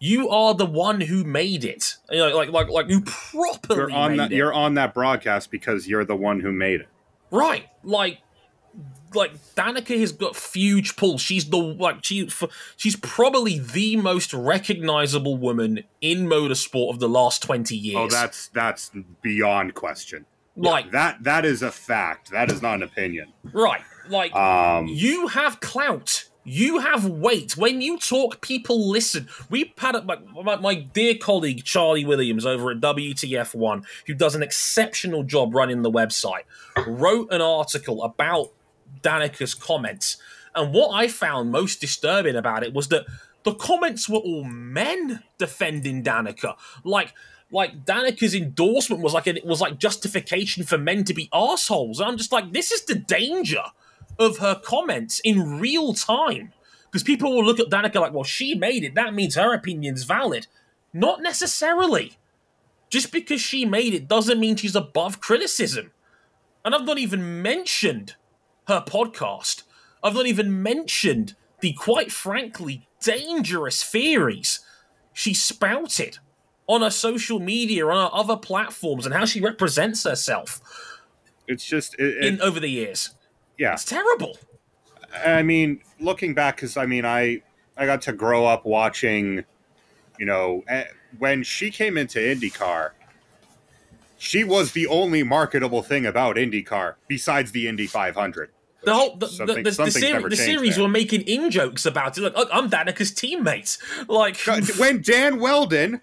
You are the one who made it. You know, like like like you properly You're on that. it. You're on that broadcast because you're the one who made it. Right, like, like Danica has got huge pull. She's the like she she's probably the most recognizable woman in motorsport of the last twenty years. Oh, that's that's beyond question. like That that is a fact. That is not an opinion. right, like Um, you have clout. You have weight. When you talk, people listen. We had my, my, my dear colleague Charlie Williams over at WTF1, who does an exceptional job running the website, wrote an article about Danica's comments. And what I found most disturbing about it was that the comments were all men defending Danica. Like, like Danica's endorsement was like it was like justification for men to be assholes. And I'm just like, this is the danger of her comments in real time. Because people will look at Danica like, well, she made it. That means her opinion's valid. Not necessarily. Just because she made it doesn't mean she's above criticism. And I've not even mentioned her podcast. I've not even mentioned the quite frankly dangerous theories she spouted on her social media, on her other platforms, and how she represents herself it's just it, it- in over the years. Yeah. It's terrible. I mean, looking back, because I mean, I I got to grow up watching, you know, when she came into IndyCar, she was the only marketable thing about IndyCar besides the Indy 500. The whole the, Something- the, the, the, something's seri- the series there. were making in jokes about it. Like, "Oh, I'm Danica's teammate. Like, when Dan Wheldon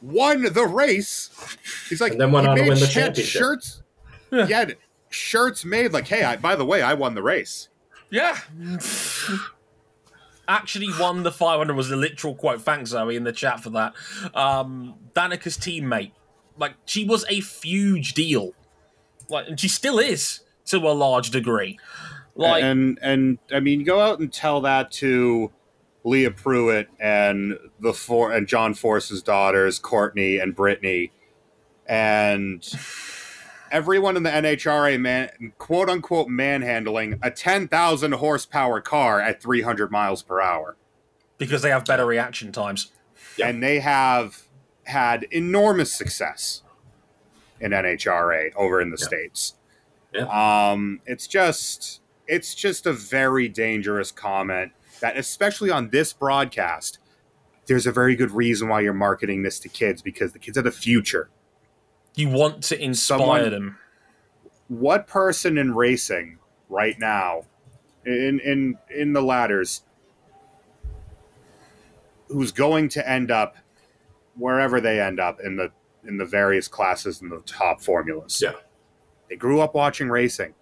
won the race, he's like, And then went he on to win the championship. Shirts, Yeah. he had shirts made like, hey, I, by the way, I won the race. yeah. Actually won the 500 was the literal quote. Thanks, Zoe, in the chat for that. Um, Danica's teammate. Like, she was a huge deal. Like, and she still is to a large degree. Like, and and I mean, go out and tell that to Leah Pruett and the four and John Force's daughters, Courtney and Brittany, and everyone in the NHRA man, quote unquote, manhandling a ten thousand horsepower car at three hundred miles per hour, because they have better reaction times. Yeah. and they have had enormous success in NHRA over in the Yeah. states. Yeah. Um, it's just it's just a very dangerous comment that, especially on this broadcast, there's a very good reason why you're marketing this to kids because the kids are the future. You want to inspire Someone- them. What person in racing right now, in in in the ladders, who's going to end up wherever they end up in the in the various classes in the top formulas? Yeah. They grew up watching racing.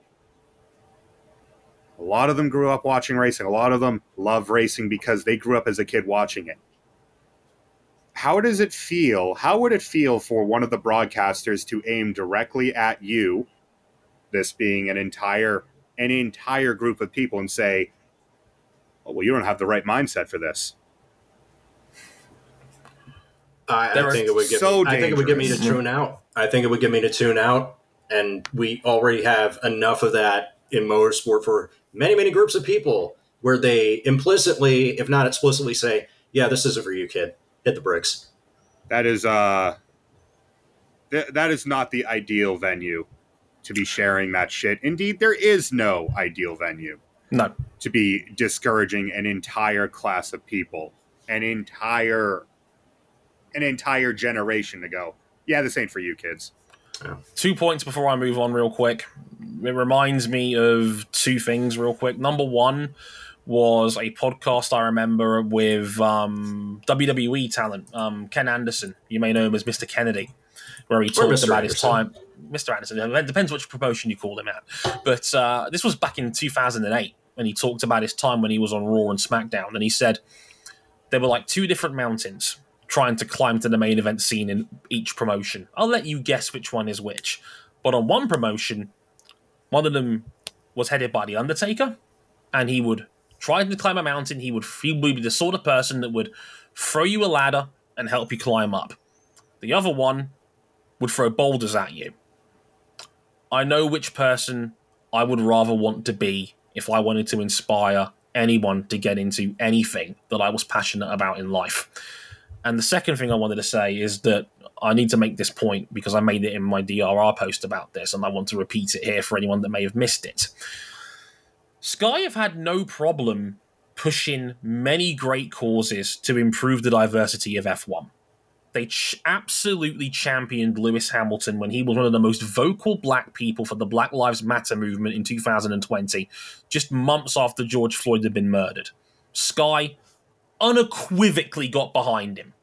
A lot of them grew up watching racing. A lot of them love racing because they grew up as a kid watching it. How does it feel? How would it feel for one of the broadcasters to aim directly at you, this being an entire an entire group of people, and say, oh, "Well, you don't have the right mindset for this." I, I think it would get so me, I think it would get me to tune out. I think it would get me to tune out, and we already have enough of that in motorsport for many, many groups of people where they implicitly, if not explicitly, say, "Yeah, this isn't for you, kid. Hit the bricks." That is uh, th- that is not the ideal venue to be sharing that shit. Indeed, there is no ideal venue. No. to be discouraging an entire class of people, an entire an entire generation to go, yeah, this ain't for you kids. Two points before I move on, real quick. It reminds me of two things, real quick. Number one was a podcast I remember with um, WWE talent, um, Ken Anderson. You may know him as Mr. Kennedy, where he talked about his time. Mr. Anderson, it depends which promotion you call him at. But uh, this was back in 2008 when he talked about his time when he was on Raw and SmackDown. And he said there were like two different mountains trying to climb to the main event scene in each promotion. I'll let you guess which one is which. But on one promotion, one of them was headed by The Undertaker, and he would try to climb a mountain. He would, he would be the sort of person that would throw you a ladder and help you climb up. The other one would throw boulders at you. I know which person I would rather want to be if I wanted to inspire anyone to get into anything that I was passionate about in life. And the second thing I wanted to say is that I need to make this point because I made it in my DRR post about this, and I want to repeat it here for anyone that may have missed it. Sky have had no problem pushing many great causes to improve the diversity of F1. They ch- absolutely championed Lewis Hamilton when he was one of the most vocal black people for the Black Lives Matter movement in 2020, just months after George Floyd had been murdered. Sky unequivocally got behind him.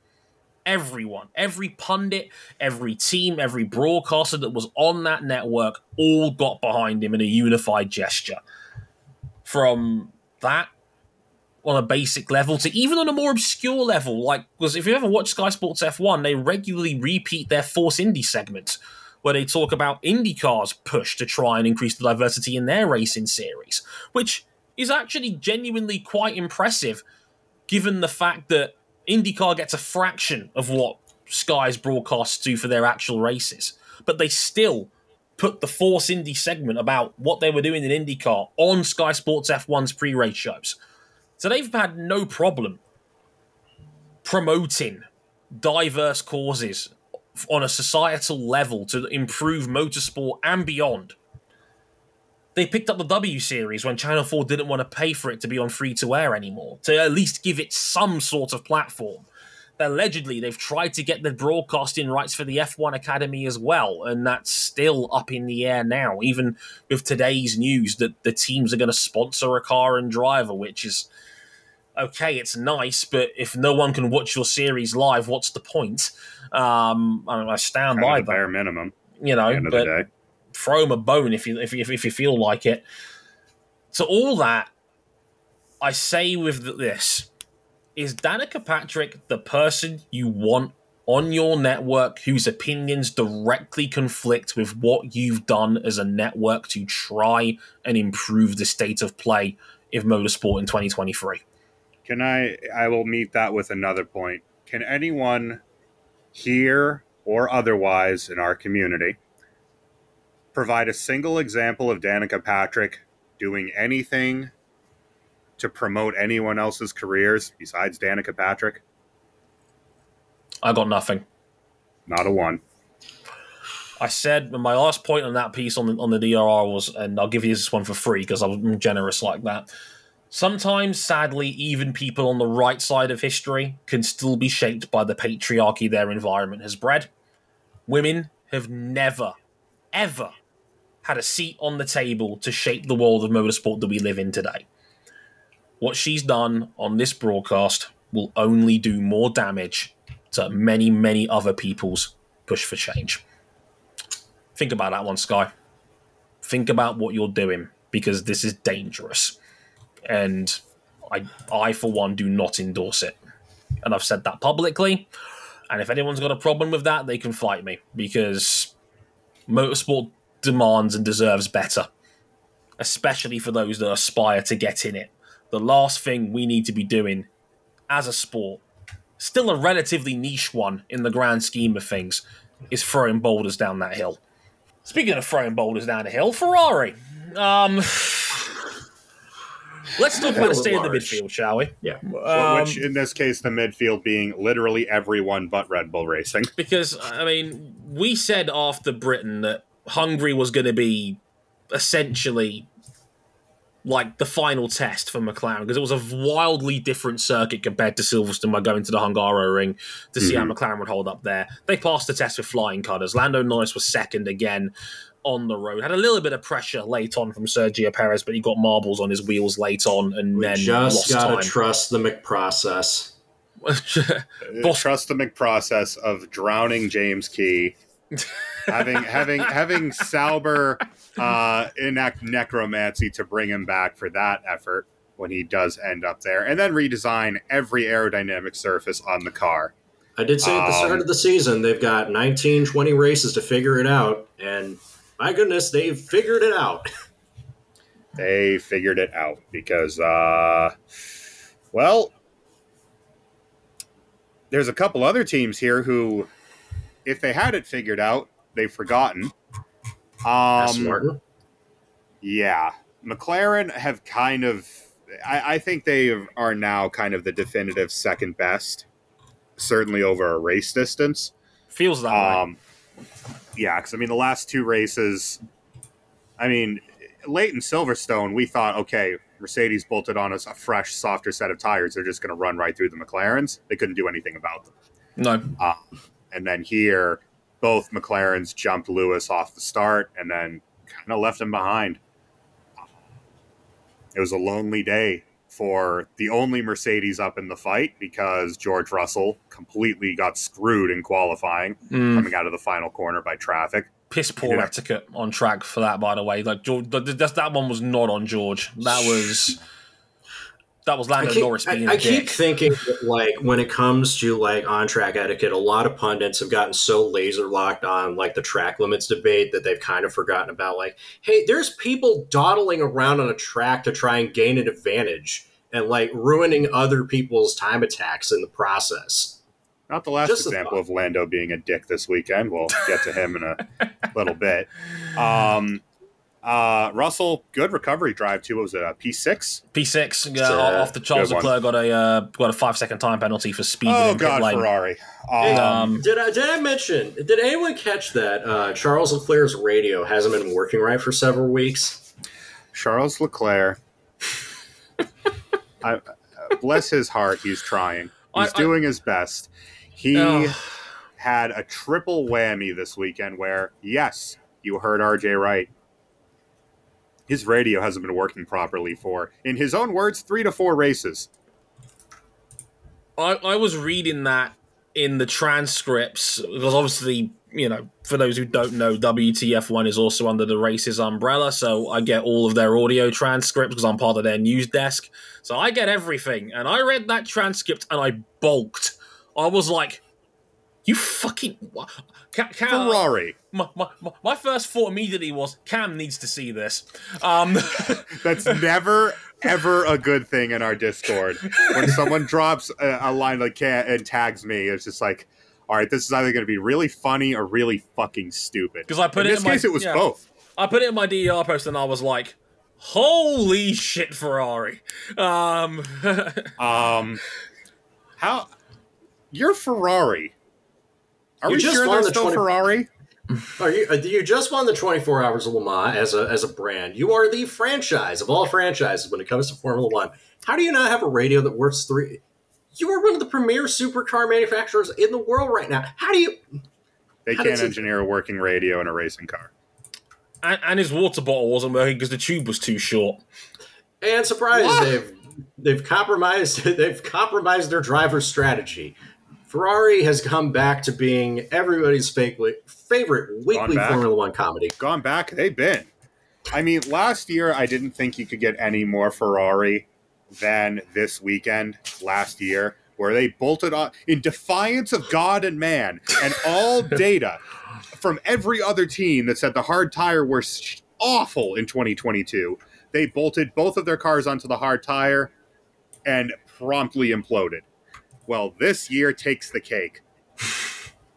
Everyone, every pundit, every team, every broadcaster that was on that network all got behind him in a unified gesture. From that on a basic level to even on a more obscure level, like because if you ever watch Sky Sports F1, they regularly repeat their Force Indy segment where they talk about IndyCar's push to try and increase the diversity in their racing series, which is actually genuinely quite impressive given the fact that IndyCar gets a fraction of what Sky's broadcasts do for their actual races. But they still put the Force Indy segment about what they were doing in IndyCar on Sky Sports F1's pre race shows. So they've had no problem promoting diverse causes on a societal level to improve motorsport and beyond. They picked up the W series when Channel 4 didn't want to pay for it to be on free to air anymore, to at least give it some sort of platform. Allegedly, they've tried to get the broadcasting rights for the F1 Academy as well, and that's still up in the air now, even with today's news that the teams are going to sponsor a car and driver, which is okay, it's nice, but if no one can watch your series live, what's the point? Um, I, I stand Kind by the that, bare minimum. you know. the end of but throw him a bone if you if, if, if you feel like it. So all that I say with this is Danica Patrick the person you want on your network whose opinions directly conflict with what you've done as a network to try and improve the state of play of motorsport in 2023. can I? I will meet that with another point. Can anyone here or otherwise in our community provide a single example of Danica Patrick doing anything to promote anyone else's careers besides Danica Patrick? I got nothing. Not a one. I said my last point on that piece on the, on the DRR was, and I'll give you this one for free because I'm generous like that. Sometimes, sadly, even people on the right side of history can still be shaped by the patriarchy their environment has bred. Women have never, ever had a seat on the table to shape the world of motorsport that we live in today. What she's done on this broadcast will only do more damage to many, many other people's push for change. Think about that one, Sky. Think about what you're doing because this is dangerous. And I, I for one, do not endorse it. And I've said that publicly. And if anyone's got a problem with that, they can fight me because motorsport demands and deserves better, especially for those that aspire to get in it. The last thing we need to be doing as a sport, still a relatively niche one in the grand scheme of things, is throwing boulders down that hill. Speaking of throwing boulders down the hill, Ferrari. Um, let's talk about the state of the midfield, shall we? Yeah. Um, Which, in this case, the midfield being literally everyone but Red Bull Racing. because I mean, we said after Britain that Hungary was going to be essentially like the final test for McLaren because it was a wildly different circuit compared to Silverstone by going to the Hungaroring to see how mhm. McLaren would hold up there. They passed the test with flying colours. Lando Norris was second again on the road. Had a little bit of pressure late on from Sergio Perez, but he got marbles on his wheels late on and We then just lost gotta time. trust the McProcess. Boss- Trust the McProcess of drowning James Key, having having having Sauber uh, enact necromancy to bring him back for that effort when he does end up there, and then redesign every aerodynamic surface on the car. I did say at the start Um, of the season they've got 19, 20 races to figure it out, and my goodness, they've figured it out. They figured it out because, uh, well, there's a couple other teams here who, if they had it figured out, they've forgotten. Um, Yeah, McLaren have kind of. I, I think they are now kind of the definitive second best, certainly over a race distance. Feels that way. Um, yeah, because I mean, the last two races, I mean, late in Silverstone, we thought, okay, Mercedes bolted on us a fresh, softer set of tires. They're just going to run right through the McLarens. They couldn't do anything about them. No, And then here, both McLarens jumped Lewis off the start and then kind of left him behind. It was a lonely day for the only Mercedes up in the fight because George Russell completely got screwed in qualifying Mm. coming out of the final corner by traffic. piss poor etiquette on track for that. By the way, like George, th- th- that that one was not on George. That was that was I Lando keep, Norris being I, a I keep thinking that, like when it comes to like on track etiquette, a lot of pundits have gotten so laser locked on like the track limits debate that they've kind of forgotten about like, hey, there's people dawdling around on a track to try and gain an advantage and like ruining other people's time attacks in the process. Not the last Just a example of Lando being a dick this weekend. We'll get to him in a little bit. Um, uh, Russell, good recovery drive too. What was it? A P six? P six uh, Uh, off the Charles good. Leclerc got a uh, got a five second time penalty for speeding Oh in pit God, lane. Ferrari. Um, Um, Did I did I mention? Did anyone catch that uh, Charles Leclerc's radio hasn't been working right for several weeks? Charles Leclerc. I, uh, bless his heart, he's trying. He's I- doing his best. He Ugh. had a triple whammy this weekend where, yes, you heard RJ right. His radio hasn't been working properly for, in his own words, three to four races. I, I was reading that in the transcripts because obviously, you know, for those who don't know, WTF1 is also under the Races umbrella, so I get all of their audio transcripts because I'm part of their news desk. So I get everything, and I read that transcript and I bulked. I was like, "You fucking Ferrari. My, my, my- my first thought immediately was Cam needs to see this. Um, That's never, ever a good thing in our Discord. When someone drops a, a line like "can" and tags me, it's just like, all right, this is either going to be really funny or really fucking stupid. 'Cause I put in it this in my- case, it was yeah. both. I put it in my DRR post and I was like, "Holy shit, Ferrari!" Um, Um, how you're Ferrari? Are You we just sure won they're the still 20 Ferrari? Are you? uh, You just won the 24 Hours of Le Mans as a as a brand. You are the franchise of all franchises when it comes to Formula One. How do you not have a radio that works three? You are one of the premier supercar manufacturers in the world right now. How do you? They How can't does it- engineer a working radio in a racing car. and, and his water bottle wasn't working because the tube was too short. And surprise, What? they've they've compromised they've compromised their driver's strategy. Ferrari has come back to being everybody's favorite favorite weekly? Formula One comedy. Gone back, they've been. I mean, last year I didn't think you could get any more Ferrari than this weekend last year, where they bolted on in defiance of God and man and all data from every other team that said the hard tire were awful in 2022. They bolted both of their cars onto the hard tire and promptly imploded. Well, this year takes the cake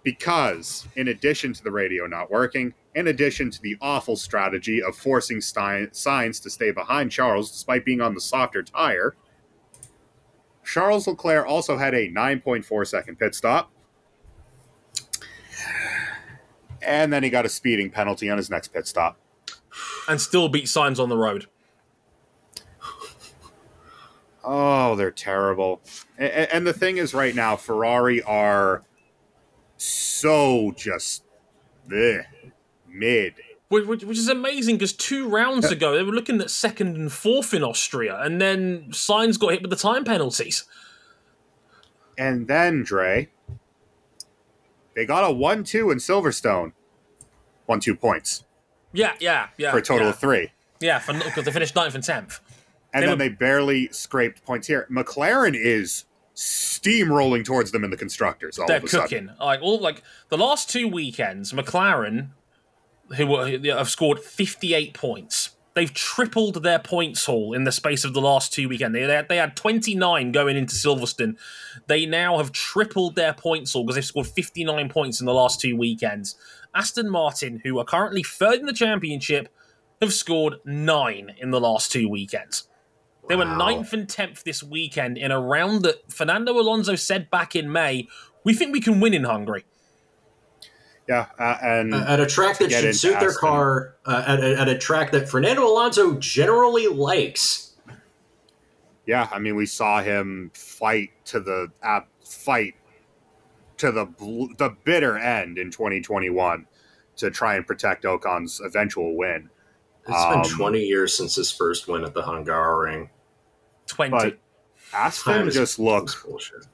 because, in addition to the radio not working, in addition to the awful strategy of forcing Stein- Sainz to stay behind Charles despite being on the softer tire, Charles Leclerc also had a 9.4 second pit stop. And then he got a speeding penalty on his next pit stop. and still beat Sainz on the road. Oh, they're terrible. And, and the thing is, right now, Ferrari are so just bleh, mid. Which, which, which is amazing because two rounds ago they were looking at second and fourth in Austria, and then Sainz got hit with the time penalties. And then, Dre, they got a 1 2 in Silverstone. 1 2 points Yeah, yeah, yeah. for a total yeah. of three. Yeah, because they finished ninth and tenth. And They then they barely scraped points here. McLaren is steamrolling towards them in the constructors all They're of a sudden. cooking. Like all like the last two weekends, McLaren, who were, who have scored fifty eight points. They've tripled their points haul in the space of the last two weekends. They, they, had, they had 29 going into Silverstone. They now have tripled their points haul because they've scored 59 points in the last two weekends. Aston Martin, who are currently third in the championship, have scored nine in the last two weekends. They were Wow. ninth and tenth this weekend in a round that Fernando Alonso said back in May, we think we can win in Hungary. Yeah, uh, and Uh, at a track that should into suit their car, uh, at, a, at a track that Fernando Alonso generally likes. yeah, I mean, we saw him fight to the uh, fight to the bl- the bitter end in 2021 to try and protect Ocon's eventual win. It's Um, been 20 years since his first win at the Hungaroring. 20. But Aston Time just That's look bullshit.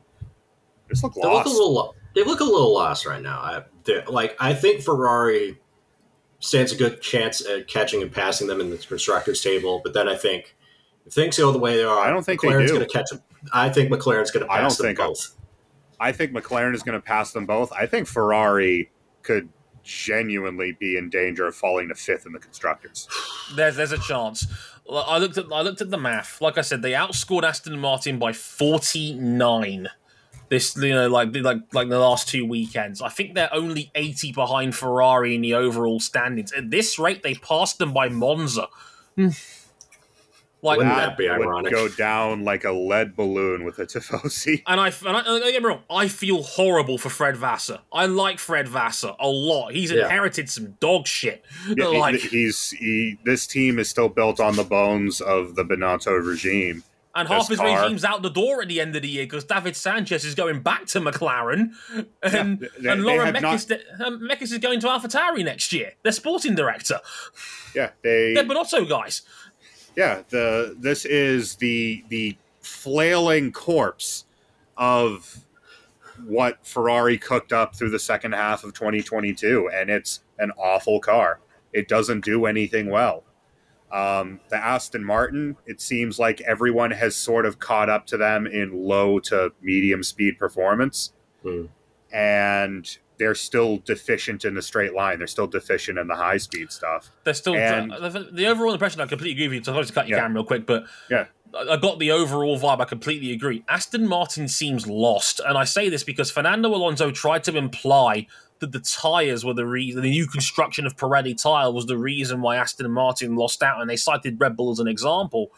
just look They look lost. a little. They look a little lost right now. I, like I think Ferrari stands a good chance at catching and passing them in the constructors table, but then I think if things go the way they are, I don't think they McLaren's going to catch them. I think McLaren's going to I don't pass them think- both. I think McLaren is going to pass them both. I think Ferrari could genuinely be in danger of falling to fifth in the constructors. There's there's a chance. I looked at I looked at the math. Like I said, they outscored Aston Martin by 49. This you know like like like the last two weekends. I think they're only 80 behind Ferrari in the overall standings. At this rate, they passed them by Monza. Hmm. Like Wouldn't and, that be would ironic? go down like a lead balloon with a Tifosi. and I and I, don't get me wrong, I feel horrible for Fred Vasseur. I like Fred Vasseur a lot. He's Yeah. inherited some dog shit. Yeah, he- like he's he, this team is still built on the bones of the Binotto regime. And half his car- regime's out the door at the end of the year because David Sanchez is going back to McLaren, and, Yeah, they- and they Laura have not- Mekies, um, is going to AlphaTauri next year. Their sporting director. Yeah, they They're Binotto guys. Yeah the this is the the flailing corpse of what Ferrari cooked up through the second half of 2022 and it's an awful car. It doesn't do anything well. Um, the Aston Martin, it seems like everyone has sort of caught up to them in low to medium speed performance. Hmm. And they're still deficient in the straight line. They're still deficient in the high speed stuff. They're still And- the, overall impression. I completely agree with you. So I'll just cut your Yeah. camera real quick, but Yeah. I got the overall vibe. I completely agree. Aston Martin seems lost, and I say this because Fernando Alonso tried to imply that the tires were the reason. The new construction of Pirelli tire was the reason why Aston Martin lost out, and they cited Red Bull as an example.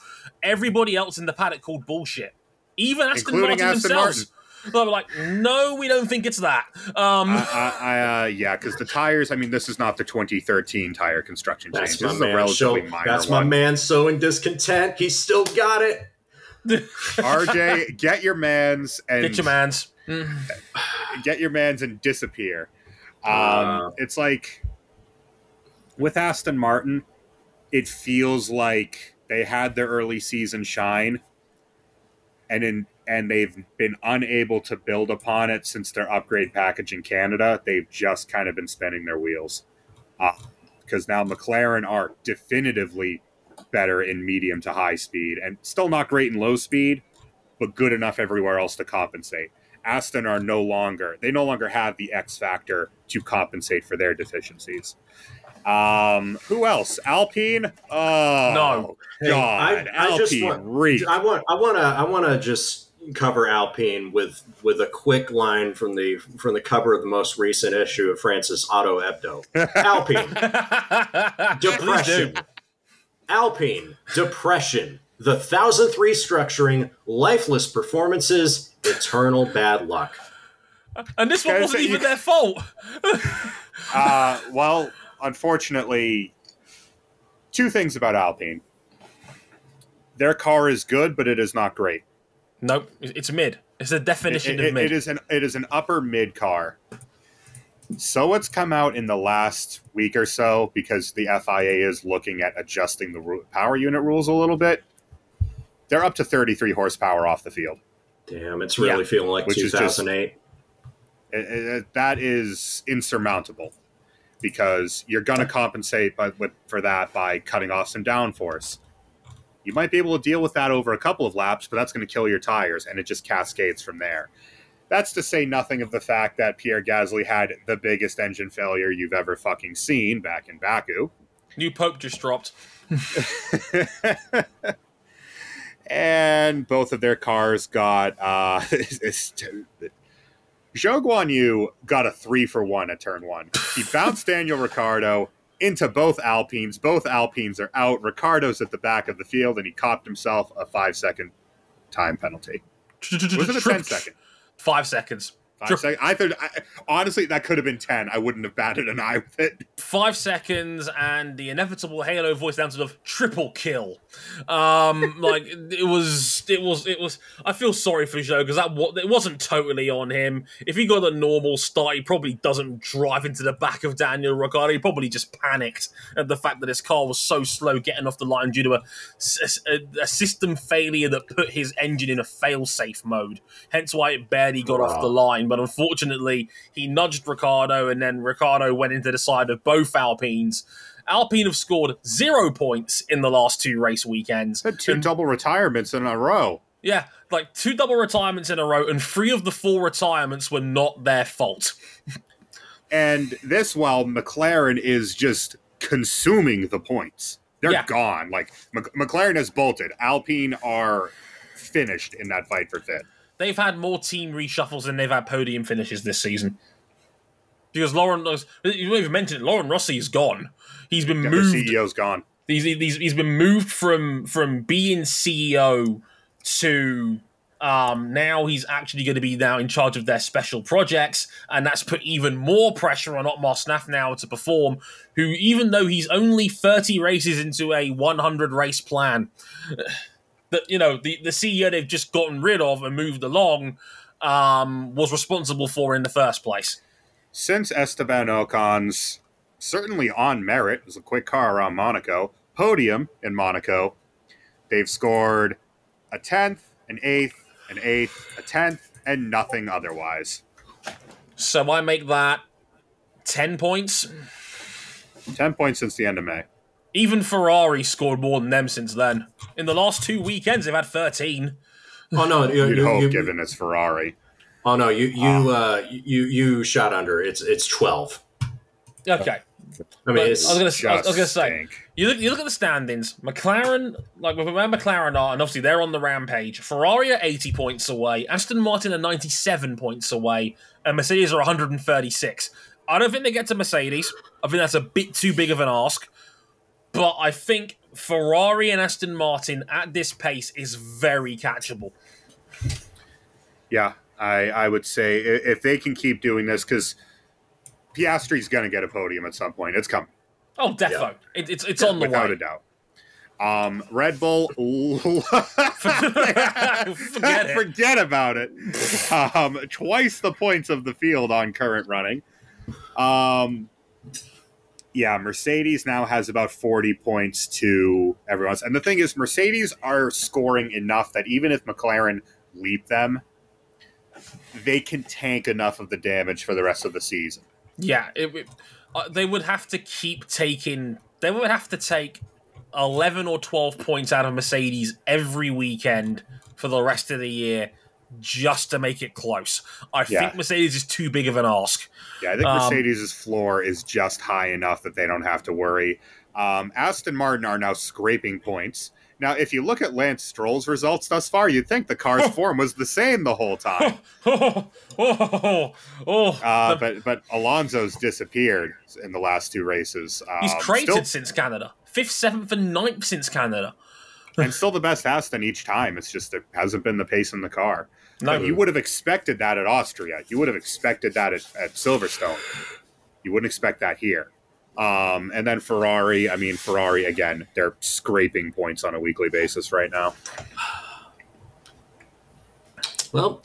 Everybody else in the paddock called bullshit, even Aston Including Martin Aston themselves. They were like, "No, we don't think it's that." Um, I, I, I, uh, yeah, because the tires. I mean, this is not the 2013 tire construction change. This is a man. relatively So, minor that's my one. man sowing discontent. He's still got it. RJ, get your man's and get your man's. Get your man's and disappear. Um, Uh. it's like with Aston Martin, it feels like they had their early season shine, and in and they've been unable to build upon it since their upgrade package in Canada. They've just kind of been spinning their wheels, because now McLaren are definitively better in medium to high speed, and still not great in low speed, but good enough everywhere else to compensate. Aston are no longer, they no longer have the X factor to compensate for their deficiencies. Um, who else? Alpine? Oh, No. Hey, God. I- I just Alpine want- reeked. I want I want to I want to just cover Alpine with with a quick line from the from the cover of the most recent issue of France's Auto Hebdo. Alpine depression. Alpine depression. The thousandth restructuring, lifeless performances, eternal bad luck. And this one wasn't even their fault. uh, well, unfortunately, two things about Alpine. Their car is good, but it is not great. Nope, it's mid. It's the It, definition it- of mid. it is an it is an upper mid car. So what's come out in the last week or so because the FIA is looking at adjusting the power unit rules a little bit. They're up to 33 horsepower off the field. Damn, it's really Yeah. feeling like Which is just- 2008. It- it- that is insurmountable because you're going to compensate by, with, for that by cutting off some downforce. You might be able to deal with that over a couple of laps, but that's going to kill your tires, and it just cascades from there. That's to say nothing of the fact that Pierre Gasly had the biggest engine failure you've ever fucking seen back in Baku. New Pope just dropped. and both of their cars got uh Zhou Guan Yu got a three for one at turn one. He bounced Daniel Ricciardo into both Alpines. Both Alpines are out. Ricciardo's at the back of the field, and he copped himself a five second time penalty. Was it a 10 second? Five seconds. Five second. I thought, I, honestly, that could have been 10. I wouldn't have batted an eye with it. Five seconds, and the inevitable Halo voice announcement of triple kill. Um, like it was, it was, it was. I feel sorry for Zhou because that wa- it wasn't totally on him. If he got a normal start, he probably doesn't drive into the back of Daniel Ricciardo. He probably just panicked at the fact that his car was so slow getting off the line due to a, a, a system failure that put his engine in a fail-safe mode. Hence why it barely got off the line. But unfortunately, he nudged Ricciardo, and then Ricciardo went into the side of both Alpines. Alpine have scored zero points in the last two race weekends. Had two And- double retirements in a row. yeah, like two double retirements in a row, and three of the four retirements were not their fault. And this while McLaren is just consuming the points. They're Yeah. gone. Like Mc- McLaren has bolted. Alpine are finished in that fight for fifth. They've had more team reshuffles than they've had podium finishes this season. Because Laurent, you don't even mention it. Laurent Rossi is gone. He's been Yeah, the moved. CEO's gone. He's, he's, he's been moved from from being CEO to um, now he's actually going to be now in charge of their special projects, and that's put even more pressure on Otmar Szafnauer now to perform. Who, even though he's only thirty races into a one hundred race plan, that you know the the CEO they've just gotten rid of and moved along um, was responsible for in the first place. Since Esteban Ocon's certainly on merit, it was a quick car around Monaco, podium in Monaco, they've scored a 10th, an 8th, an 8th, a 10th, and nothing otherwise. So I make that ten points. 10 points since the end of May. Even Ferrari scored more than them since then. In the last two weekends, they've had 13. Oh no, you, You'd you, hope, you- given it's Ferrari. Oh no, you you uh, you you shot under. It's it's twelve. Okay. I mean, it's, I was gonna, I was, I was gonna say, stink. you look, you look at the standings. McLaren, like where McLaren are, and obviously they're on the rampage. Ferrari are 80 points away. Aston Martin are 97 points away, and Mercedes are 136. I don't think they get to Mercedes. I think that's a bit too big of an ask. But I think Ferrari and Aston Martin at this pace is very catchable. Yeah, I, I would say if they can keep doing this, because Piastri's going to get a podium at some point. It's coming. Oh, defo. It, it's it's on the without way. a doubt. Um, Red Bull, Forget forget about it. Um, twice the points of the field on current running. Um, yeah, Mercedes now has about 40 points to everyone's. And the thing is, Mercedes are scoring enough that even if McLaren leap them, they can tank enough of the damage for the rest of the season. Yeah, it, it- uh, they would have to keep taking. They would have to take 11 or 12 points out of Mercedes every weekend for the rest of the year just to make it close. I Yeah. think Mercedes is too big of an ask. Yeah, I think Um, Mercedes' floor is just high enough that they don't have to worry. Um, Aston Martin are now scraping points. Now, if you look at Lance Stroll's results thus far, you'd think the car's form was the same the whole time. oh, oh, oh. Uh, but but Alonso's disappeared in the last two races. Um, he's cratered still, since Canada. Fifth, seventh, and ninth since Canada. and still the best Aston each time. It's just there hasn't been the pace in the car. No, But you would have expected that at Austria. You would have expected that at, at Silverstone. You wouldn't expect that here. Um, and then Ferrari, I mean, Ferrari, again, they're scraping points on a weekly basis right now. Well,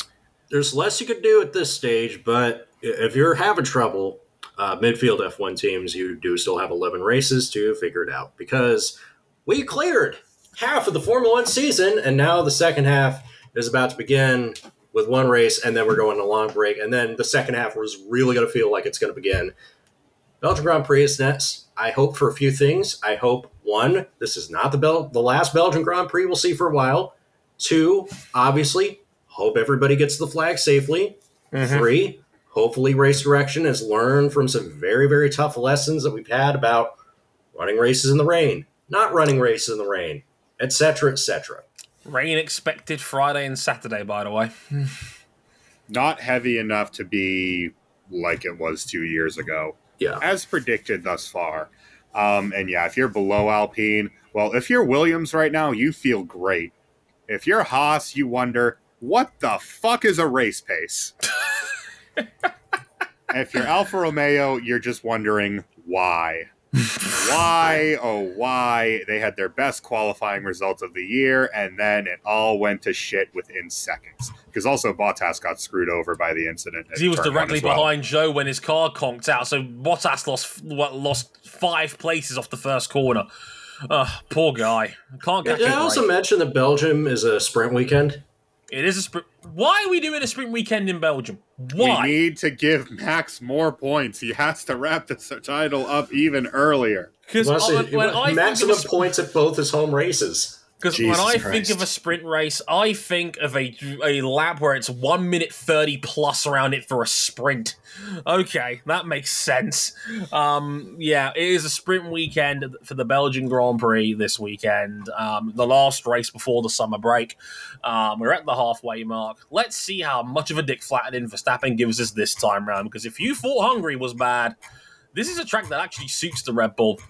there's less you could do at this stage, but if you're having trouble, uh, midfield F1 teams, you do still have 11 races to figure it out because we cleared half of the Formula One season, and now the second half is about to begin with one race, and then we're going a long break, and then the second half was really going to feel like it's going to begin. Belgian Grand Prix is next. I hope for a few things. I hope one, this is not the Bel- the last Belgian Grand Prix we'll see for a while. Two, obviously, hope everybody gets the flag safely. Mhm. Three, hopefully race direction has learned from some very, very tough lessons that we've had about running races in the rain, not running races in the rain, etc., etc. Rain expected Friday and Saturday, by the way. Not heavy enough to be like it was two years ago, Yeah. as predicted thus far. Um, and yeah, if you're below Alpine, well, if you're Williams right now, you feel great. If you're Haas, you wonder, what the fuck is a race pace? if you're Alfa Romeo, you're just wondering why. Why, oh, why? They had their best qualifying results of the year, and then it all went to shit within seconds. Because also, Bottas got screwed over by the incident. He was directly well. behind Zhou when his car conked out, so Bottas lost what, lost five places off the first corner. Uh, poor guy. I can't catch Did a I also break. mention that Belgium is a sprint weekend? It is a sprint. Why are we doing a sprint weekend in Belgium? Why? We need to give Max more points. He has to wrap this title up even earlier. Because Well, when, when I think maximum points at both his home races. Because when I think of a sprint race, I think of a a lap where it's one minute thirty plus around it for a sprint. Okay, that makes sense. Um, yeah, it is a sprint weekend for the Belgian Grand Prix this weekend. Um, the last race before the summer break. Um, we're at the halfway mark. Let's see how much of a dick flattening Verstappen gives us this time round. Because if you thought Hungary was bad, this is a track that actually suits the Red Bull.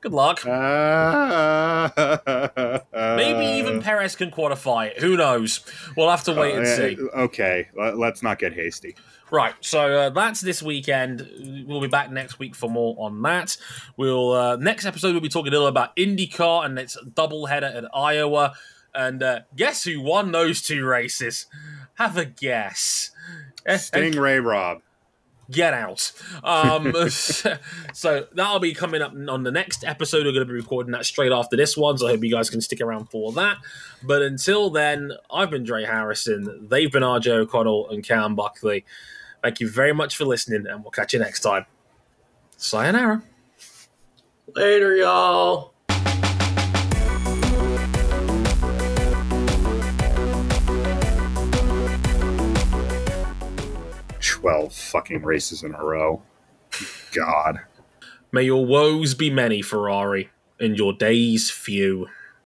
Good luck. Maybe even Perez can qualify it. Who knows? We'll have to wait and Uh, see. Okay, let- let's not get hasty. Right, so uh, that's this weekend. We'll be back next week for more on that. We'll uh, next episode we'll be talking a little about IndyCar and its double header at Iowa. And uh, guess who won those two races? Have a guess. Eh, eh, Stingray Rob. Get out. Um, so that'll be coming up on the next episode. We're going to be recording that straight after this one, so I hope you guys can stick around for that. But until then, I've been Dre Harrison. They've been RJ O'Connell and Cam Buckley. Thank you very much for listening, and we'll catch you next time. Sayonara. Later, y'all. Twelve fucking races in a row. God. May your woes be many, Ferrari, and your days few.